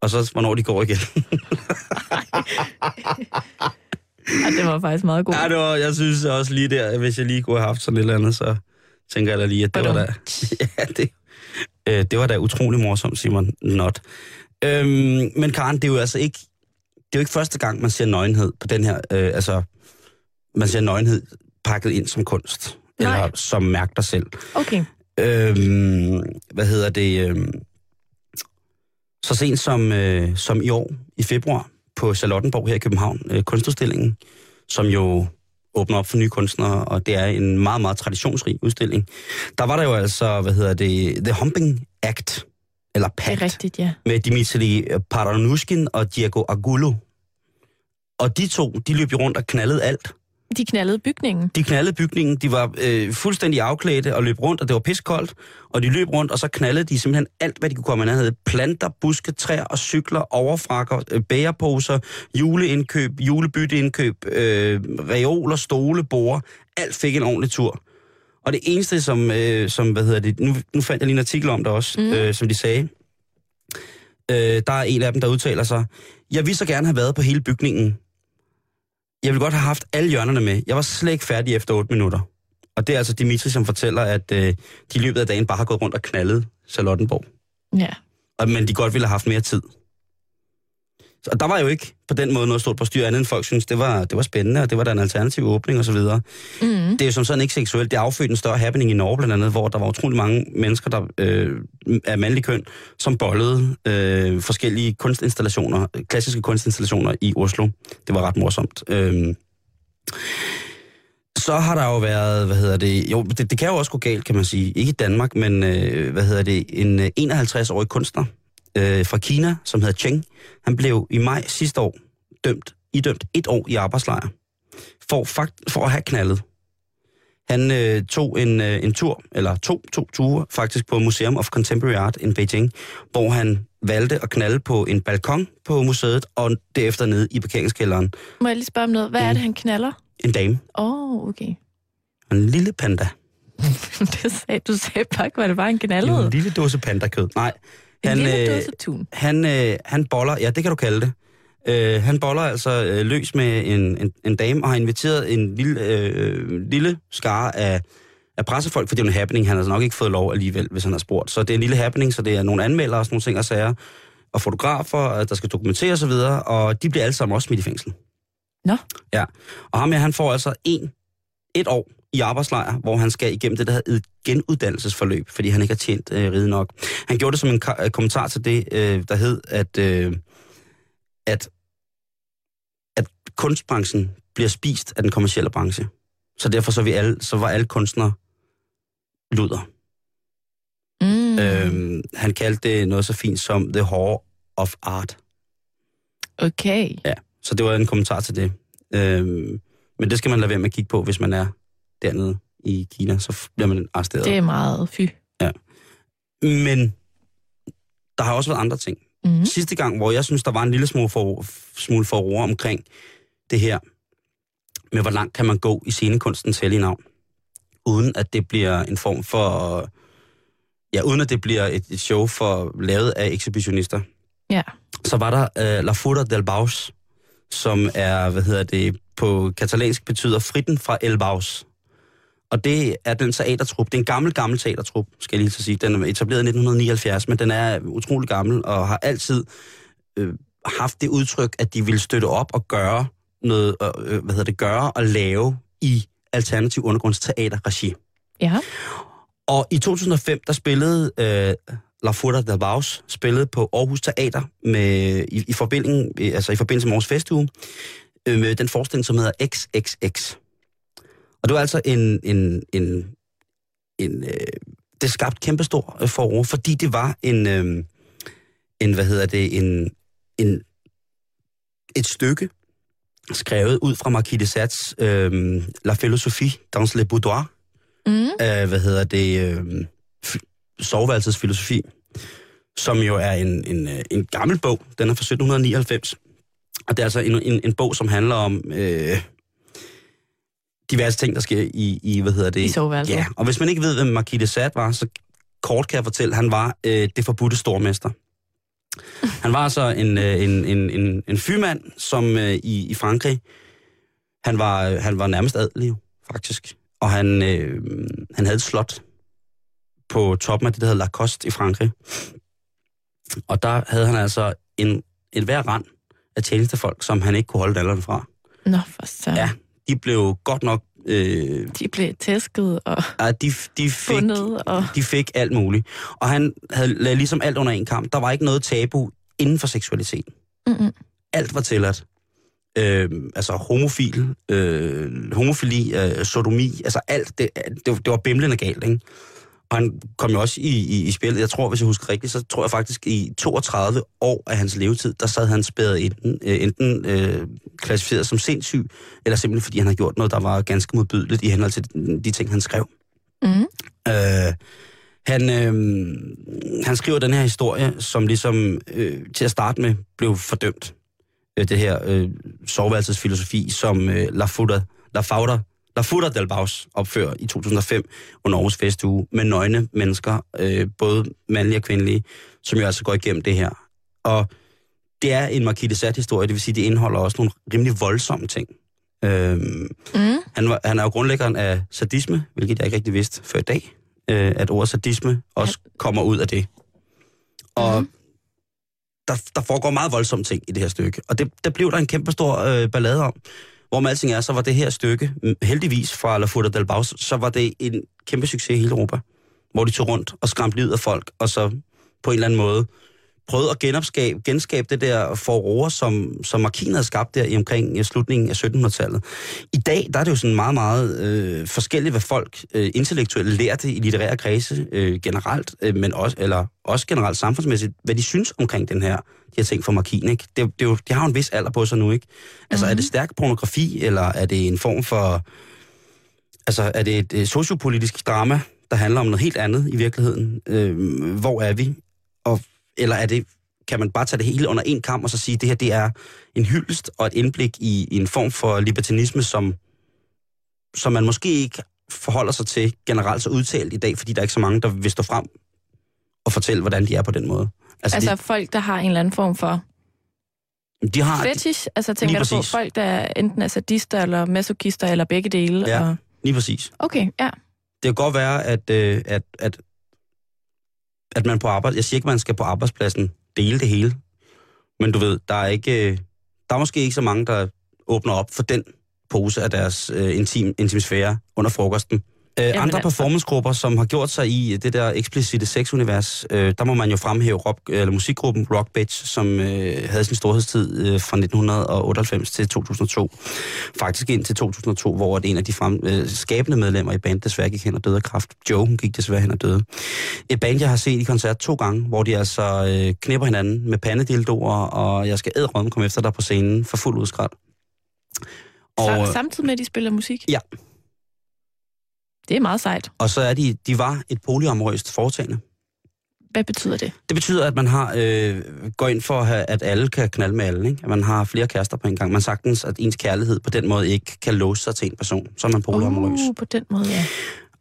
Og så hvornår de går igen. Ja, det var faktisk meget god. Ja, det var, jeg synes også lige der, hvis jeg lige kunne have haft sådan et eller andet, så tænker jeg da lige, at det var da... Ja, det, øh, det var da utrolig morsomt, Simon Not. Øhm, men Karen, det er jo altså ikke... Det er jo ikke første gang, man ser nøgenhed på den her... Øh, altså, man ser nøgenhed pakket ind som kunst. Nej. Eller som mærk dig selv. Okay. Øhm, hvad hedder det? Øhm, så sent som, øh, som i år, i februar, på Charlottenborg her i København, øh, kunstudstillingen, som jo åbner op for nye kunstnere, og det er en meget, meget traditionsrig udstilling. Der var der jo altså, hvad hedder det, The Humping Act, eller Det Pact, er rigtigt, ja. med Dimitri Paranushkin og Diego Agulo. Og de to, de løb jo rundt og knaldede alt. De knaldede bygningen. De knaldede bygningen, de var øh, fuldstændig afklædte og løb rundt, og det var piskoldt. Og de løb rundt, og så knaldede de simpelthen alt, hvad de kunne komme af. havde planter, buske, træer og cykler, overfrakker, øh, bæreposer, juleindkøb, julebytteindkøb, øh, reoler, stole, bord. Alt fik en ordentlig tur. Og det eneste, som, øh, som hvad hedder det, nu, nu fandt jeg lige en artikel om det også, mm. øh, som de sagde. Øh, der er en af dem, der udtaler sig. Jeg ville så gerne have været på hele bygningen, jeg ville godt have haft alle hjørnerne med. Jeg var slet ikke færdig efter 8 minutter. Og det er altså Dimitri, som fortæller, at øh, de i løbet af dagen bare har gået rundt og knaldet Charlottenborg. Ja. Og, men de godt ville have haft mere tid. Og der var jo ikke på den måde noget stort på styr, andet end folk synes, det var, det var spændende, og det var der en alternativ åbning osv. Mm. Det er jo som sådan ikke seksuelt. Det affødte en større happening i Norge blandt andet, hvor der var utrolig mange mennesker, der øh, er mandlig køn, som bollede øh, forskellige kunstinstallationer, klassiske kunstinstallationer i Oslo. Det var ret morsomt. Øh, så har der jo været, hvad hedder det, jo, det, det kan jo også gå galt, kan man sige. Ikke i Danmark, men, øh, hvad hedder det, en øh, 51-årig kunstner øh, fra Kina, som hedder Cheng, han blev i maj sidste år dømt, idømt et år i arbejdslejr for, fakt, for at have knaldet. Han øh, tog en, øh, en tur, eller to, to ture faktisk på Museum of Contemporary Art i Beijing, hvor han valgte at knalde på en balkon på museet, og derefter nede i parkeringskælderen. Må jeg lige spørge om noget? Hvad er det, han knaller? En dame. Åh, oh, okay. En lille panda. det sagde, du sagde bare ikke, hvad det var, En knaldede. lille dåse pandakød. Nej. Han, øh, han, øh, han boller, ja, det kan du kalde det. Øh, han boller altså øh, løs med en, en, en dame, og har inviteret en lille, øh, lille skare af, af pressefolk, for det er en happening. Han har altså nok ikke fået lov alligevel, hvis han har spurgt. Så det er en lille happening, så det er nogle anmeldere og sådan nogle ting og sager, og fotografer, der skal dokumentere osv., og de bliver alle sammen også smidt i fængsel. Nå. Ja, og ham her, han får altså en, et år i arbejdslejr, hvor han skal igennem det, der hedder et genuddannelsesforløb, fordi han ikke har tjent øh, ride nok. Han gjorde det som en ka- øh, kommentar til det, øh, der hed, at, øh, at, at kunstbranchen bliver spist af den kommercielle branche. Så derfor så, vi alle, så var alle kunstnere luder. Mm. Mm. Øhm, han kaldte det noget så fint som The Horror of Art. Okay. Ja, så det var en kommentar til det. Øhm, men det skal man lade være med at kigge på, hvis man er dernede i Kina, så bliver man arresteret. Det er meget fy. Men der har også været andre ting. Mm. Sidste gang, hvor jeg synes, der var en lille smule for, smule for omkring det her, med hvor langt kan man gå i scenekunstens hellige navn, uden at det bliver en form for... Ja, uden at det bliver et, et show for lavet af ekshibitionister. Ja. Så var der uh, La Futa del Baus, som er, hvad hedder det, på katalansk betyder fritten fra El Baus. Og det er den teatertrup. Det er en gammel, gammel teatertrup, skal jeg lige så sige. Den er etableret i 1979, men den er utrolig gammel og har altid øh, haft det udtryk, at de ville støtte op og gøre noget, øh, hvad hedder det, gøre og lave i alternativ undergrundsteaterregi. Ja. Og i 2005, der spillede øh, La Futa del Baus, spillede på Aarhus Teater med, i, i, forbindelse, altså i forbindelse med Aarhus Festuge, øh, med den forestilling, som hedder XXX. Og det var altså en... en, en, en øh, det skabte kæmpestor øh, forår, fordi det var en, øh, en hvad hedder det, en, en, et stykke, skrevet ud fra Marquis de Sades øh, La Philosophie dans le boudoir, Mm. af, hvad hedder det, øh, f- soveværelsesfilosofi, som jo er en, en, øh, en gammel bog. Den er fra 1799. Og det er altså en, en, en bog, som handler om øh, diverse ting, der sker i, i hvad hedder det? I soveværelset. Ja, og hvis man ikke ved, hvem Marquis de Sade var, så kort kan jeg fortælle, han var øh, det forbudte stormester. Han var altså en, øh, en, en, en, en fyrmand, som øh, i, i Frankrig, han var, øh, han var nærmest adelig, faktisk. Og han, øh, han havde et slot på toppen af det, der hedder Lacoste i Frankrig. Og der havde han altså en, en hver rand af tjenestefolk, som han ikke kunne holde dallerne fra. Nå, for så. Ja, de blev godt nok... Øh, De blev tæsket og ja, de, de, fik, fundet. Og... de fik alt muligt. Og han havde lagde ligesom alt under en kamp. Der var ikke noget tabu inden for seksualitet. Mm-mm. Alt var tilladt. Øh, altså homofil, øh, homofili, øh, sodomi, altså alt, det, det, det var bimlende galt, ikke? Og han kom jo også i, i, i spillet, jeg tror, hvis jeg husker rigtigt, så tror jeg faktisk i 32 år af hans levetid, der sad han spæret enten, øh, enten øh, klassificeret som sindssyg, eller simpelthen fordi han har gjort noget, der var ganske modbydeligt i henhold til de ting, han skrev. Mm. Øh, han, øh, han skriver den her historie, som ligesom øh, til at starte med blev fordømt. Øh, det her øh, soveværelsesfilosofi, som øh, La Fuda, La Fauda, La Fuda del Baus opfører i 2005 under Aarhus Festuge med nøgne mennesker, øh, både mandlige og kvindelige, som jo altså går igennem det her. Og det er en Marquis de Sade-historie, det vil sige, det indeholder også nogle rimelig voldsomme ting. Øh, Mm. han, var, han er jo grundlæggeren af sadisme, hvilket jeg ikke rigtig vidste før i dag, øh, at ordet sadisme også kommer ud af det. Og Mhm. der, der foregår meget voldsomme ting i det her stykke. Og det, der blev der en kæmpe stor øh, ballade om. Hvor med alting er, så var det her stykke, mm, heldigvis fra La Futa del Baus, så var det en kæmpe succes i hele Europa. Hvor de tog rundt og skræmte livet af folk, og så på en eller anden måde prøvede at genopskabe, genskabe det der forroer, som, som Markin havde skabt der i omkring i slutningen af 1700-tallet. I dag, der er det jo sådan meget, meget øh, forskelligt, hvad folk øh, intellektuelle lærte i litterære kredse øh, generelt, øh, men også, eller også generelt samfundsmæssigt, hvad de synes omkring den her, de her ting for Markin, ikke? Det, det, er jo, de har jo en vis alder på sig nu, ikke? Altså, mm-hmm. er det stærk pornografi, eller er det en form for... Altså, er det et øh, sociopolitisk drama, der handler om noget helt andet i virkeligheden? Øh, hvor er vi? Og, eller er det, kan man bare tage det hele under en kamp og så sige, at det her det er en hyldest og et indblik i, i en form for libertinisme, som, som man måske ikke forholder sig til generelt så udtalt i dag, fordi der er ikke så mange, der vil stå frem og fortælle, hvordan de er på den måde. Altså, altså folk, der har en eller anden form for de, de har... fetish? Altså tænker du på folk, der er enten er sadister eller masochister eller begge dele? Ja. Og... Lige præcis. Okay, ja. det kan godt være, at, øh, at, at, at man på arbejde... Jeg siger ikke, at man skal på arbejdspladsen dele det hele. Men du ved, der er ikke... Øh, der er måske ikke så mange, der åbner op for den pose af deres øh, intim, intimsfære under frokosten. Øh, andre altså- performancegrupper, som har gjort sig i det der eksplicite sexunivers, øh, der må man jo fremhæve rock, eller musikgruppen Rock Bitch, som øh, havde sin storhedstid øh, fra 1998 til 2002. Faktisk ind til 2002, hvor en af de frem, øh, skabende medlemmer i bandet desværre gik hen og døde af kræft. Joe, hun gik desværre hen og døde. Et band, jeg har set i koncert to gange, hvor de altså øh, knipper hinanden med pandedildoer, og jeg skal ædrømme komme efter dig på scenen for fuld udskræt. Og... Og, Samtidig med, at de spiller musik? Ja. Det er meget sejt. og så er de, de var et polyamorøst foretagende. Hvad betyder det? Det betyder, at man har øh, går ind for, at, at alle kan knalde med alle. Ikke? At man har flere kærester på en gang. Man sagtens, at ens kærlighed på den måde ikke kan låse sig til en person. Så er man polyamorøs. Uh, på den måde, ja.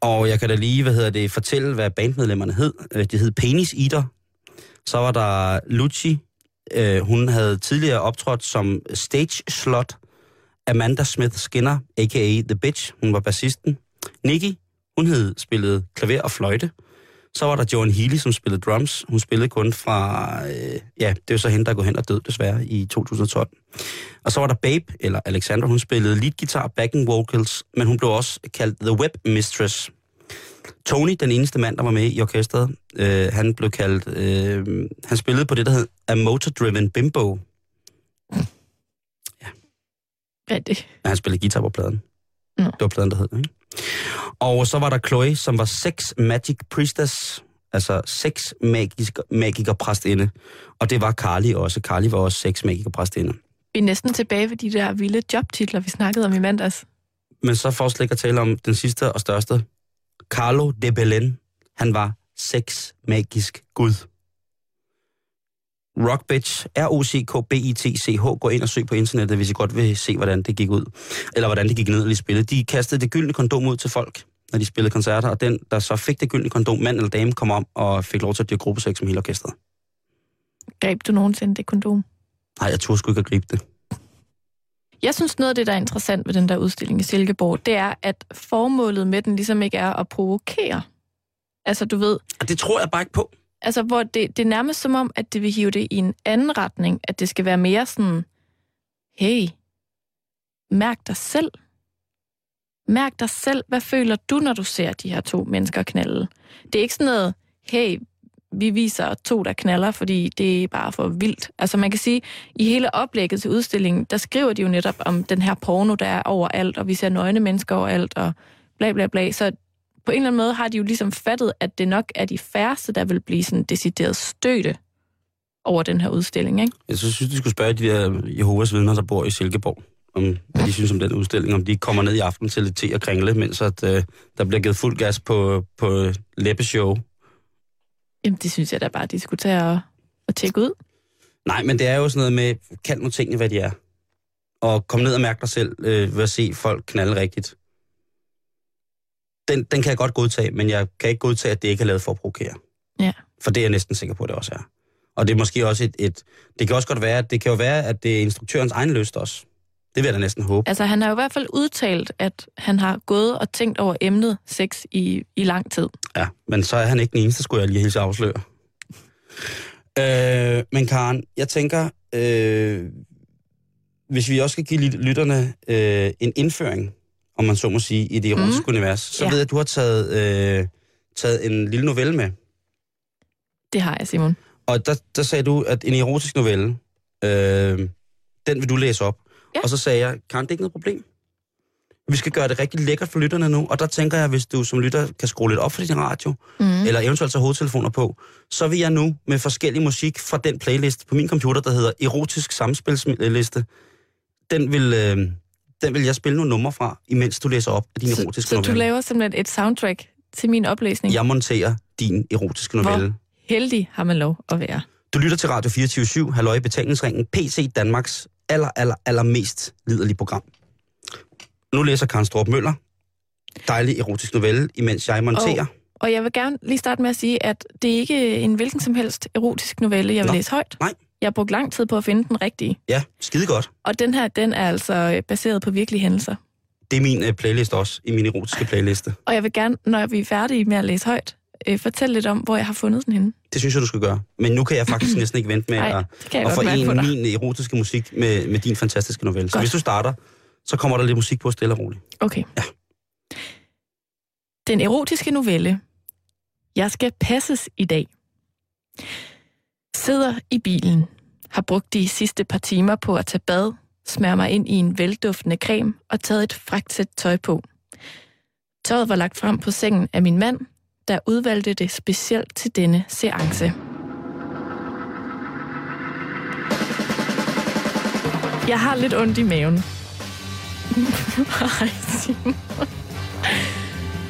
Og jeg kan da lige, hvad hedder det, fortælle, hvad bandmedlemmerne hed. Øh, De hed Penis Eater. Så var der Lucci. Øh, hun havde tidligere optrådt som stage slot. Amanda Smith Skinner, a.k.a. The Bitch. Hun var bassisten. Nikki, hun hed spillet klaver og fløjte. Så var der Joan Healy, som spillede drums. Hun spillede kun fra... Øh, ja, det er jo så hende, der går hen og død desværre i 2012. Og så var der Babe, eller Alexander, hun spillede leadguitar, backing vocals, men hun blev også kaldt The Web Mistress. Tony, den eneste mand, der var med i orkestret, øh, han blev kaldt... Øh, han spillede på det, der hed A Motor Driven Bimbo. Hvad er det? Ja, han spillede guitar på pladen. Nå. Det var pladen, der hed ikke? Og så var der Chloe, som var sex magic priestess, altså magisk, magiker præstinde. Og det var Carly også. Carly var også sex magiker præstinde. Vi er næsten tilbage ved de der vilde jobtitler, vi snakkede om i mandags. Men så for slet ikke at tale om den sidste og største. Carlo de Belen. Han var sex magisk gud. Rock Bitch, R-O-C-K-B-I-T-C-H. Gå ind og søg på internettet, hvis I godt vil se, hvordan det gik ud. Eller hvordan det gik ned, de spillede. De kastede det gyldne kondom ud til folk, når de spillede koncerter. Og den, der så fik det gyldne kondom, mand eller dame, kom om og fik lov til at dyrke gruppesex som hele orkestret. Greb du nogensinde det kondom? Nej, jeg turde sgu ikke at gribe det. Jeg synes, noget af det, der er interessant ved den der udstilling i Silkeborg, det er, at formålet med den ligesom ikke er at provokere. Altså, du ved, Og det tror jeg bare ikke på altså, hvor det, det er nærmest som om, at det vil hive det i en anden retning, at det skal være mere sådan, hey, mærk dig selv. Mærk dig selv. Hvad føler du, når du ser de her to mennesker knalde? Det er ikke sådan noget, hey, vi viser to, der knaller, fordi det er bare for vildt. Altså man kan sige, i hele oplægget til udstillingen, der skriver de jo netop om den her porno, der er overalt, og vi ser nøgne mennesker overalt, og bla bla bla. Så på en eller anden måde har de jo ligesom fattet, at det nok er de færreste, der vil blive sådan decideret støtte over den her udstilling, ikke? Jeg så synes, de skulle spørge de der Jehovas vidner, der bor i Silkeborg, om hvad de synes om den udstilling, om de kommer ned i aften til lidt te og kringle, mens at, øh, der bliver givet fuld gas på, på læbeshow. Jamen, det synes jeg da bare, de skulle tage og, og tjekke ud. Nej, men det er jo sådan noget med, kald nu tingene, hvad de er. Og kom ned og mærk dig selv øh, ved at se folk knalde rigtigt. Den, den kan jeg godt godtage, men jeg kan ikke godtage, at det ikke er lavet for at provokere. Ja. For det er jeg næsten sikker på, at det også er. Og det er måske også et, et... Det kan også godt være, at det kan jo være, at det er instruktørens egen lyst også. Det vil jeg da næsten håbe. Altså, han har jo i hvert fald udtalt, at han har gået og tænkt over emnet sex i, i lang tid. Ja, men så er han ikke den eneste, skulle jeg lige hilse afsløre. Øh, men Karen, jeg tænker, øh, hvis vi også skal give ly- lytterne øh, en indføring, om man så må sige, i det erotiske mm. univers, så Ja. ved jeg, at du har taget, øh, taget en lille novelle med. Det har jeg, Simon. Og der, der sagde du, at en erotisk novelle, øh, den vil du læse op. Ja. Og så sagde jeg, Karen, det ikke noget problem. Vi skal gøre det rigtig lækkert for lytterne nu, og der tænker jeg, hvis du som lytter kan skrue lidt op for din radio, Mm. eller eventuelt tage hovedtelefoner på, så vil jeg nu med forskellig musik fra den playlist på min computer, der hedder Erotisk Samspilsliste, den vil, øh, den vil jeg spille nogle numre fra, imens du læser op af din Så, erotiske så du novelle. laver simpelthen et soundtrack til min oplæsning. Jeg monterer din erotiske novelle. Hvor heldig har man lov at være. Du lytter til Radio 24 Halløj Betalingsringen, PC Danmarks aller, aller, aller mest liderlige program. Nu læser Karen Storp Møller. Dejlig erotisk novelle, imens jeg monterer. Og- Og jeg vil gerne lige starte med at sige, at det er ikke en hvilken som helst erotisk novelle, jeg vil Nå, læse højt. nej. Jeg har brugt lang tid på at finde den rigtige. Ja, skide godt. Og den her, den er altså øh, baseret på virkelige hændelser. Det er min uh, playlist også, i min erotiske playliste. Og jeg vil gerne, når vi er færdige med at læse højt, øh, fortælle lidt om, hvor jeg har fundet den henne. Det synes jeg, du skal gøre. Men nu kan jeg faktisk næsten ikke vente med Nej, at, at forene dig. min erotiske musik med, med din fantastiske novelle. Så hvis du starter, så kommer der lidt musik på stille og roligt. Okay. Ja. Den erotiske novelle. Jeg skal passes i dag. Sidder i bilen. Har brugt de sidste par timer på at tage bad, smøre mig ind i en velduftende creme og taget et fragtsæt tøj på. Tøjet var lagt frem på sengen af min mand, der udvalgte det specielt til denne seance. Jeg har lidt ondt i maven.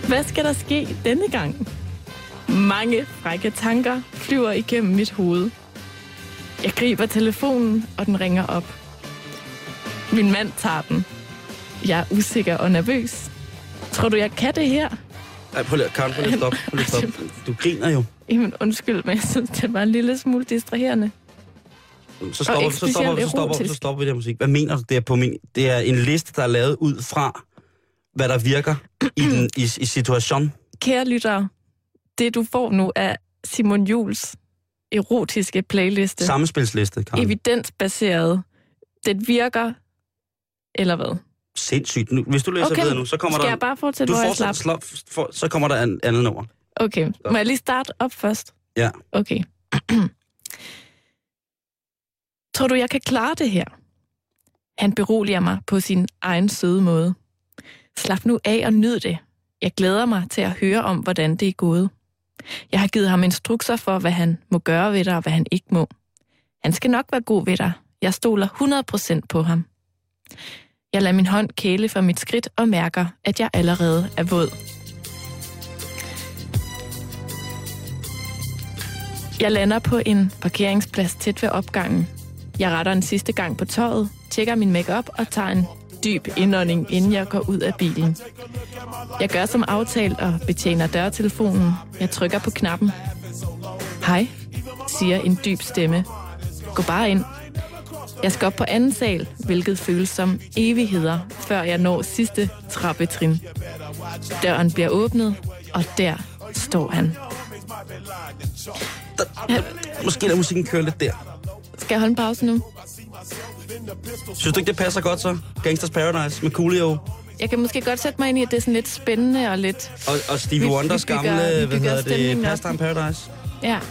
Hvad skal der ske denne gang? Mange frække tanker flyver igennem mit hoved. Jeg griber telefonen, og den ringer op. Min mand tager den. Jeg er usikker og nervøs. Tror du, jeg kan det her? Nej, prøv lige, Karen, prøv lige at stoppe. Prøv lige at stoppe. Du griner jo. Jamen, undskyld, men jeg synes, det var en lille smule distraherende. Så stopper, så, stopper, så, stopper, så stopper vi der musik. Hvad mener du, det er på min... Det er en liste, der er lavet ud fra, hvad der virker i, den, i, i situation. Kære lyttere, det du får nu er Simon Jules erotiske playliste. Sammenspilsliste, Karen. Evidensbaseret. Det virker, eller hvad? Sindssygt. Nu, hvis du læser Okay, videre nu, så kommer Skal der... jeg bare fortsætte, du hvor jeg slap? slap, for, så kommer der en andet nummer. Okay, må jeg lige starte op først? Ja. Okay. Tror du, jeg kan klare det her? Han beroliger mig på sin egen søde måde. Slap nu af og nyd det. Jeg glæder mig til at høre om, hvordan det er gået. Jeg har givet ham instrukser for, hvad han må gøre ved dig, og hvad han ikke må. Han skal nok være god ved dig. Jeg stoler 100% på ham. Jeg lader min hånd kæle for mit skridt og mærker, at jeg allerede er våd. Jeg lander på en parkeringsplads tæt ved opgangen. Jeg retter en sidste gang på tøjet, tjekker min makeup og tager en dyb indånding, inden jeg går ud af bilen. Jeg gør som aftalt og betjener dørtelefonen. Jeg trykker på knappen. Hej, siger en dyb stemme. Gå bare ind. Jeg skal op på anden sal, hvilket føles som evigheder, før jeg når sidste trappetrin. Døren bliver åbnet, og der står han. Der, måske lader musikken køre lidt der. Skal jeg holde en pause nu? Synes du ikke, det passer godt så? Gangsters Paradise med Coolio Jeg kan måske godt sætte mig ind i, at det er sådan lidt spændende og lidt... og, og Stevie Vi- vi Wonders gamle, hvad hedder det. Pastime Paradise. Ja, Jeg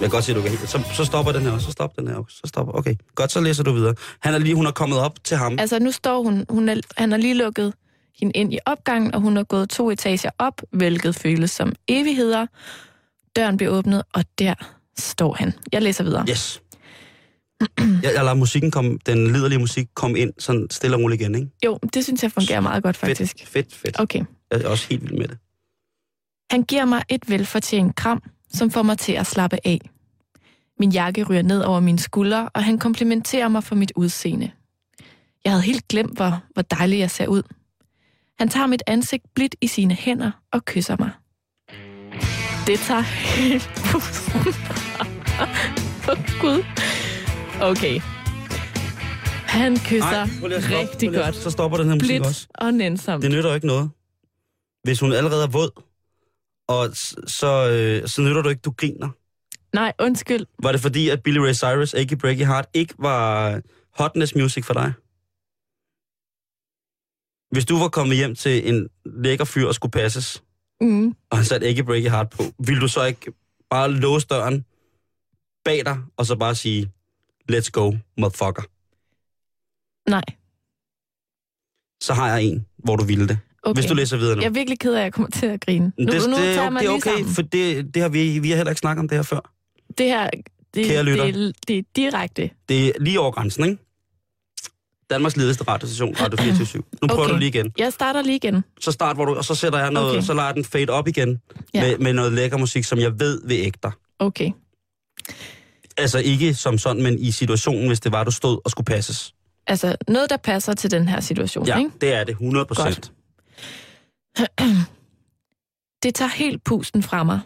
kan godt se, du kan. Så, så stopper den her også. Så stopper den her også. Så stopper. Okay, godt, så læser du videre. Han er lige, hun er kommet op til ham. altså nu står hun, hun er, han har lige lukket hende ind i opgangen, og hun er gået to etager op, hvilket føles som evigheder. Døren bliver åbnet, og der står han. Jeg læser videre. Yes. Jeg, jeg lader musikken komme, den liderlige musik komme ind, sådan stille og roligt igen, ikke? Jo, det synes jeg fungerer meget godt, faktisk. Fedt, fedt, fedt. Okay. Jeg er også helt vild med det. Han giver mig et velfortjent kram, som får mig til at slappe af. Min jakke ryger ned over mine skuldre, og han komplimenterer mig for mit udseende. Jeg havde helt glemt, hvor, hvor dejlig jeg ser ud. Han tager mit ansigt blidt i sine hænder og kysser mig. Det tager helt pusten. Åh, Gud. Okay. Han kysser Ej, lige at stoppe. rigtig lige godt. Så stopper den her musik Blidt også. og nænsomt. Det nytter jo ikke noget. Hvis hun allerede er våd, og så, øh, så nytter du ikke, du griner. Nej, undskyld. Var det fordi, at Billy Ray Cyrus, Achy Breaky Heart, ikke var hotness music for dig? Hvis du var kommet hjem til en lækker fyr og skulle passes, Mm. og han satte Achy Breaky Heart på, ville du så ikke bare låse døren bag dig, og så bare sige, let's go, motherfucker. Nej. Så har jeg en, hvor du ville det. Okay. Hvis du læser videre nu. Jeg er virkelig ked af, at jeg kommer til at grine. Nu, det, nu det, tager det er okay, sammen. for det, det har vi, vi har heller ikke snakket om det her før. Det her, det, Kære lytter. det, er- det er direkte. Det er lige over grænsen, ikke? Danmarks ledeste radiostation, Radio 24 Nu prøver Okay. du lige igen. Jeg starter lige igen. Så start, hvor du, og så sætter jeg noget, Okay. så lader den fade op igen Ja. med, med noget lækker musik, som jeg ved vil ægte. Okay. Altså ikke som sådan, men i situationen, hvis det var, du stod og skulle passes. Altså, noget, der passer til den her situation, Ja, ikke? det er det, 100 procent. Det tager helt pusten fra mig.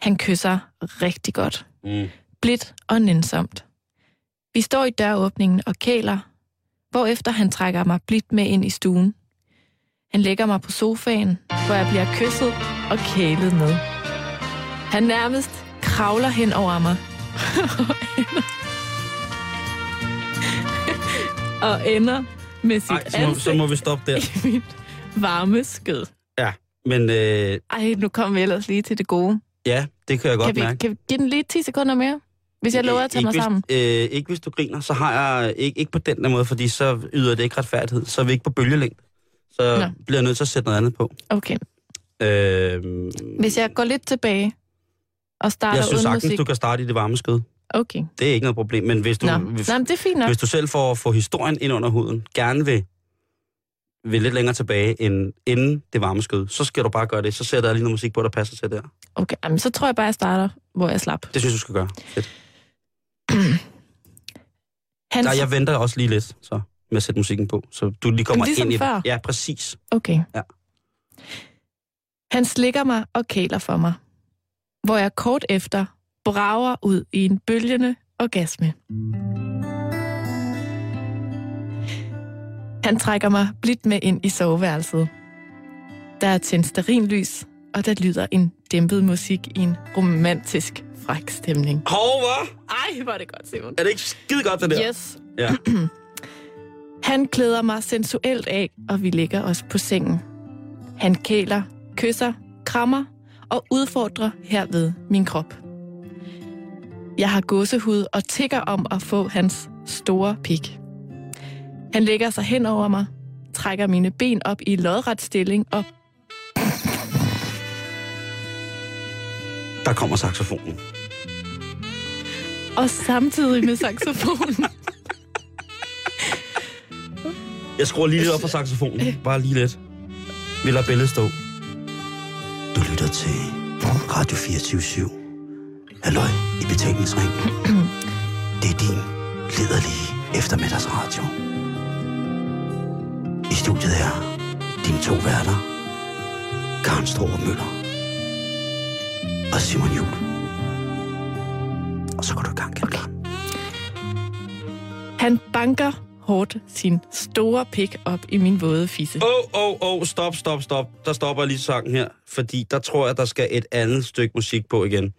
Han kysser rigtig godt. Mm. Blidt og nænsomt. Vi står i døråbningen og kæler, hvorefter han trækker mig blidt med ind i stuen. Han lægger mig på sofaen, hvor jeg bliver kysset og kælet med. Han nærmest kravler hen over mig. og ender med sit Ej, så må, ansigt så må vi stoppe der. i mit varme skød. Ja, men øh, Ej, nu kommer vi ellers lige til det gode. ja, det kan jeg godt Kan vi, mærke. kan vi give den lige 10 sekunder mere? Hvis jeg lover at tage ikke mig hvis, sammen. Øh, ikke hvis du griner, så har jeg ikke, ikke på den der måde, fordi så yder det ikke retfærdighed. Så er vi ikke på bølgelængde. Så Nå. bliver jeg nødt til at sætte noget andet på. Okay. Øh, Hvis jeg går lidt tilbage og starter jeg synes uden sagtens, musik. du kan starte i det varme skød. Okay. Det er ikke noget problem, men hvis du, Nå. hvis, Nå, det er fint nok. hvis du selv får, får historien ind under huden, gerne vil, vil lidt længere tilbage end inden det varme skød, så skal du bare gøre det. Så sætter jeg lige noget musik på, der passer til der. Okay, jamen, så tror jeg bare, jeg starter, hvor jeg slap. Det synes du skal gøre. Fedt. Han, Nej, jeg venter også lige lidt så, med at sætte musikken på, så du lige kommer Ligesom ind i før? det. Ja, præcis. Okay. Ja. Han slikker mig og kæler for mig, hvor jeg kort efter brager ud i en bølgende orgasme. Han trækker mig blidt med ind i soveværelset. Der er tændt stearinlys, og der lyder en dæmpet musik i en romantisk fræk stemning. Hov, hvad? Ej, hvor er det godt, Simon. Er det ikke skide godt, det der? Yes. Ja. Han klæder mig sensuelt af, og vi ligger os på sengen. Han kæler, kysser, krammer og udfordrer herved min krop. Jeg har gåsehud og tigger om at få hans store pik. Han lægger sig hen over mig, trækker mine ben op i lodret stilling og Der kommer saxofonen. og samtidig med saxofonen Jeg skruer lige lidt op for saxofonen. Bare lige lidt. Vi lader billedet stå. Lytter til Radio 24 Halløj i betalingsring. Det er din lederlige eftermiddagsradio. I studiet er dine to værter, Karen Strohrup Møller og Simon Jul. Og så går du i gang, Karen. Han banker hårdt sin store pik op i min våde fisse. Åh, åh, åh, stop, stop, stop. Der stopper lige sangen her, fordi der tror jeg, der skal et andet stykke musik på igen.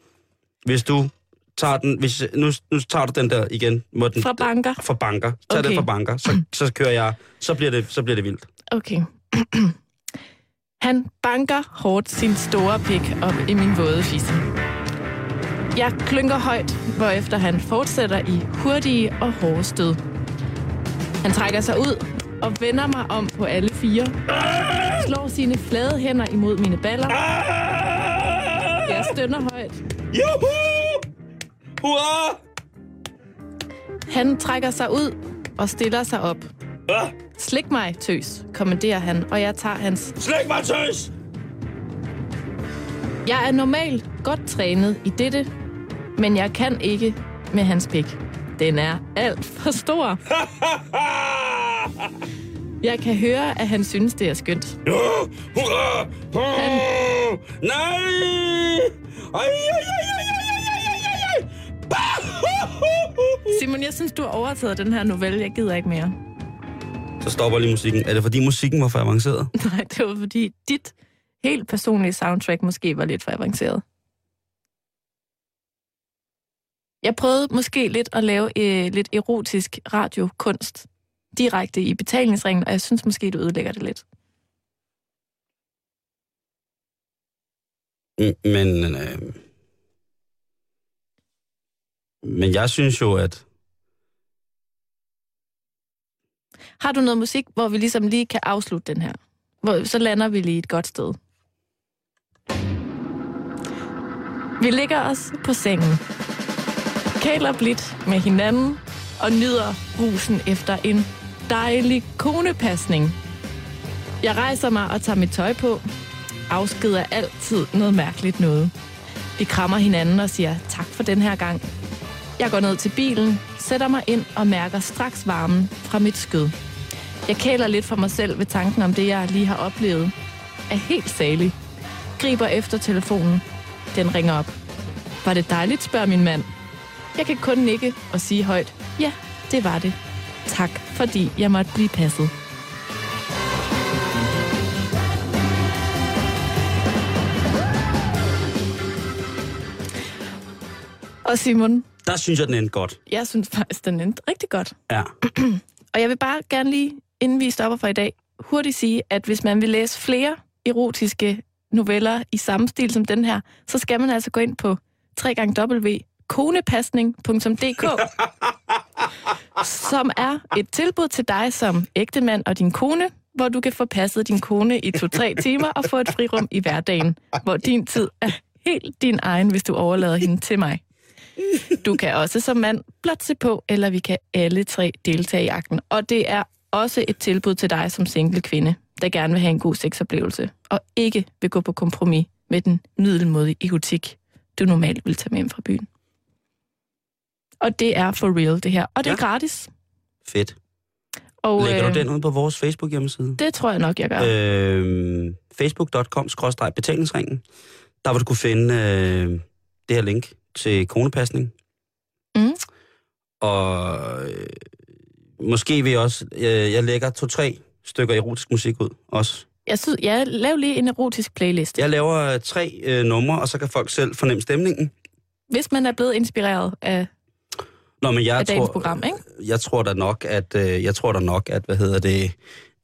Hvis du tager den, hvis, nu, nu tager du den der igen. Må den, Fra banker. Fra banker. Tag Okay. den fra banker, så, så kører jeg, så bliver det, så bliver det vildt. Okay. Han banker hårdt sin store pik op i min våde fisse. Jeg klynker højt, hvorefter han fortsætter i hurtige og hårde stød. Han trækker sig ud og vender mig om på alle fire. Slår sine flade hænder imod mine baller. Jeg stønner højt. Juhu! Hurra! Han trækker sig ud og stiller sig op. Slik mig, tøs, kommanderer han, og jeg tager hans slæk mig tøs! Jeg er normalt godt trænet i dette, men jeg kan ikke med hans pik. Den er alt for stor. Jeg kan høre, at han synes, det er skønt. Nej! Ej, ej, ej, ej, ej, ej, ej. Simon, jeg synes, du har overtaget den her novelle. Jeg gider ikke mere. Så stopper lige musikken. Er det, fordi musikken var for avanceret? Nej, det var, fordi dit helt personlige soundtrack måske var lidt for avanceret. Jeg prøvede måske lidt at lave øh, lidt erotisk radiokunst direkte i betalingsringen, og jeg synes måske, du ødelægger det lidt. Men, øh, men jeg synes jo, at Har du noget musik, hvor vi ligesom lige kan afslutte den her? Hvor, så lander vi lige et godt sted. Vi ligger os på sengen. Kæler blidt med hinanden og nyder rusen efter en dejlig konepasning. Jeg rejser mig og tager mit tøj på. Afsked er altid noget mærkeligt noget. Vi krammer hinanden og siger tak for den her gang. Jeg går ned til bilen, sætter mig ind og mærker straks varmen fra mit skød. Jeg kæler lidt for mig selv ved tanken om det, jeg lige har oplevet. Er helt salig. Griber efter telefonen. Den ringer op. Var det dejligt, spørger min mand. Jeg kan kun nikke og sige højt. Ja, det var det. Tak, fordi jeg måtte blive passet. Og Simon, der synes jeg, den endte godt. jeg synes faktisk, den endte rigtig godt. Ja. Og jeg vil bare gerne lige, inden vi stopper for i dag, hurtigt sige, at hvis man vil læse flere erotiske noveller i samme stil som den her, så skal man altså gå ind på konepasning.dk, som er et tilbud til dig som ægtemand og din kone, hvor du kan få passet din kone i to-tre timer og få et frirum i hverdagen, hvor din tid er helt din egen, hvis du overlader hende til mig. Du kan også som mand blot se på, eller vi kan alle tre deltage i akten. Og det er også et tilbud til dig som single kvinde, der gerne vil have en god sexoplevelse, og ikke vil gå på kompromis med den middelmodige erotik, du normalt vil tage med hjem fra byen. Og det er for real, det her. Og det er Ja. gratis. Fedt. Og Lægger øh, du den ud på vores Facebook-hjemmeside? det tror jeg nok, jeg gør. Øh, Facebook.com-betalingsringen. Der vil du kunne finde øh, det her link til konepasning. Mm. Og øh, måske vil jeg også... Øh, jeg lægger to-tre stykker erotisk musik ud også. Jeg synes, ja, lav lige en erotisk playlist. Jeg laver øh, tre øh, numre, og så kan folk selv fornemme stemningen. Hvis man er blevet inspireret af, Nå, men jeg af dagens tror, program, ikke? jeg tror da nok, at øh, jeg tror da nok, at hvad hedder det,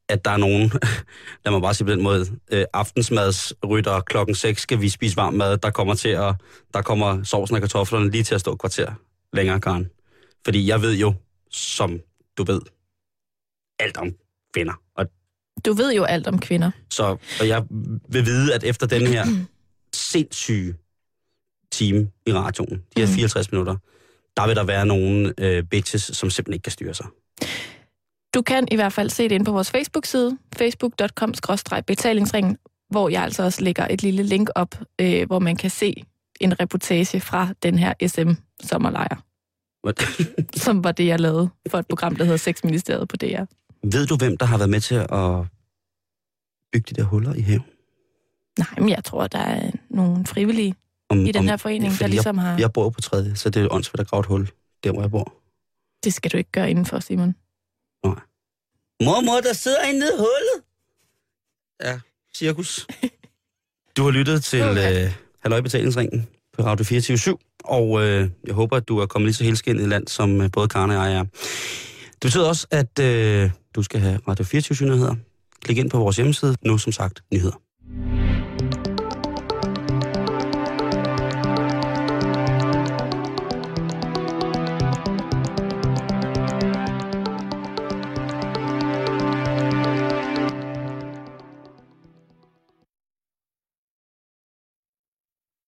at der er nogen, lad mig bare sige på den måde, øh, aftensmadsrytter klokken 6 skal vi spise varm mad, der kommer til at, der kommer sovsen og kartoflerne lige til at stå et kvarter længere, Karen. Fordi jeg ved jo, som du ved, alt om kvinder. Og, Du ved jo alt om kvinder. så, og jeg vil vide, at efter den her sindssyge time i radioen, de her Mm. 54 minutter, der vil der være nogle øh, bitches, som simpelthen ikke kan styre sig. Du kan i hvert fald se det inde på vores Facebook-side, facebook.com-betalingsringen, hvor jeg altså også lægger et lille link op, øh, hvor man kan se en reportage fra den her SM-sommerlejr, som var det, jeg lavede for et program, der hedder Sexministeriet på DR. Ved du, hvem der har været med til at bygge de der huller i haven? Nej, men jeg tror, der er nogle frivillige Om, i den her forening, der fordi ligesom har... Jeg, jeg bor jo på tredje, så det er åndsvært at grave et hul, der hvor jeg bor. Det skal du ikke gøre indenfor, Simon. Mormor, der sidder inde nede i hullet. Ja, cirkus. Du har lyttet til Okay. øh, Halløj Betalingsringen på Radio 24 og øh, jeg håber, at du er kommet lige så helskindet i land, som øh, både Karne og jeg er. Det betyder også, at øh, du skal have Radio 24 nyheder. Klik ind på vores hjemmeside. Nu som sagt, nyheder.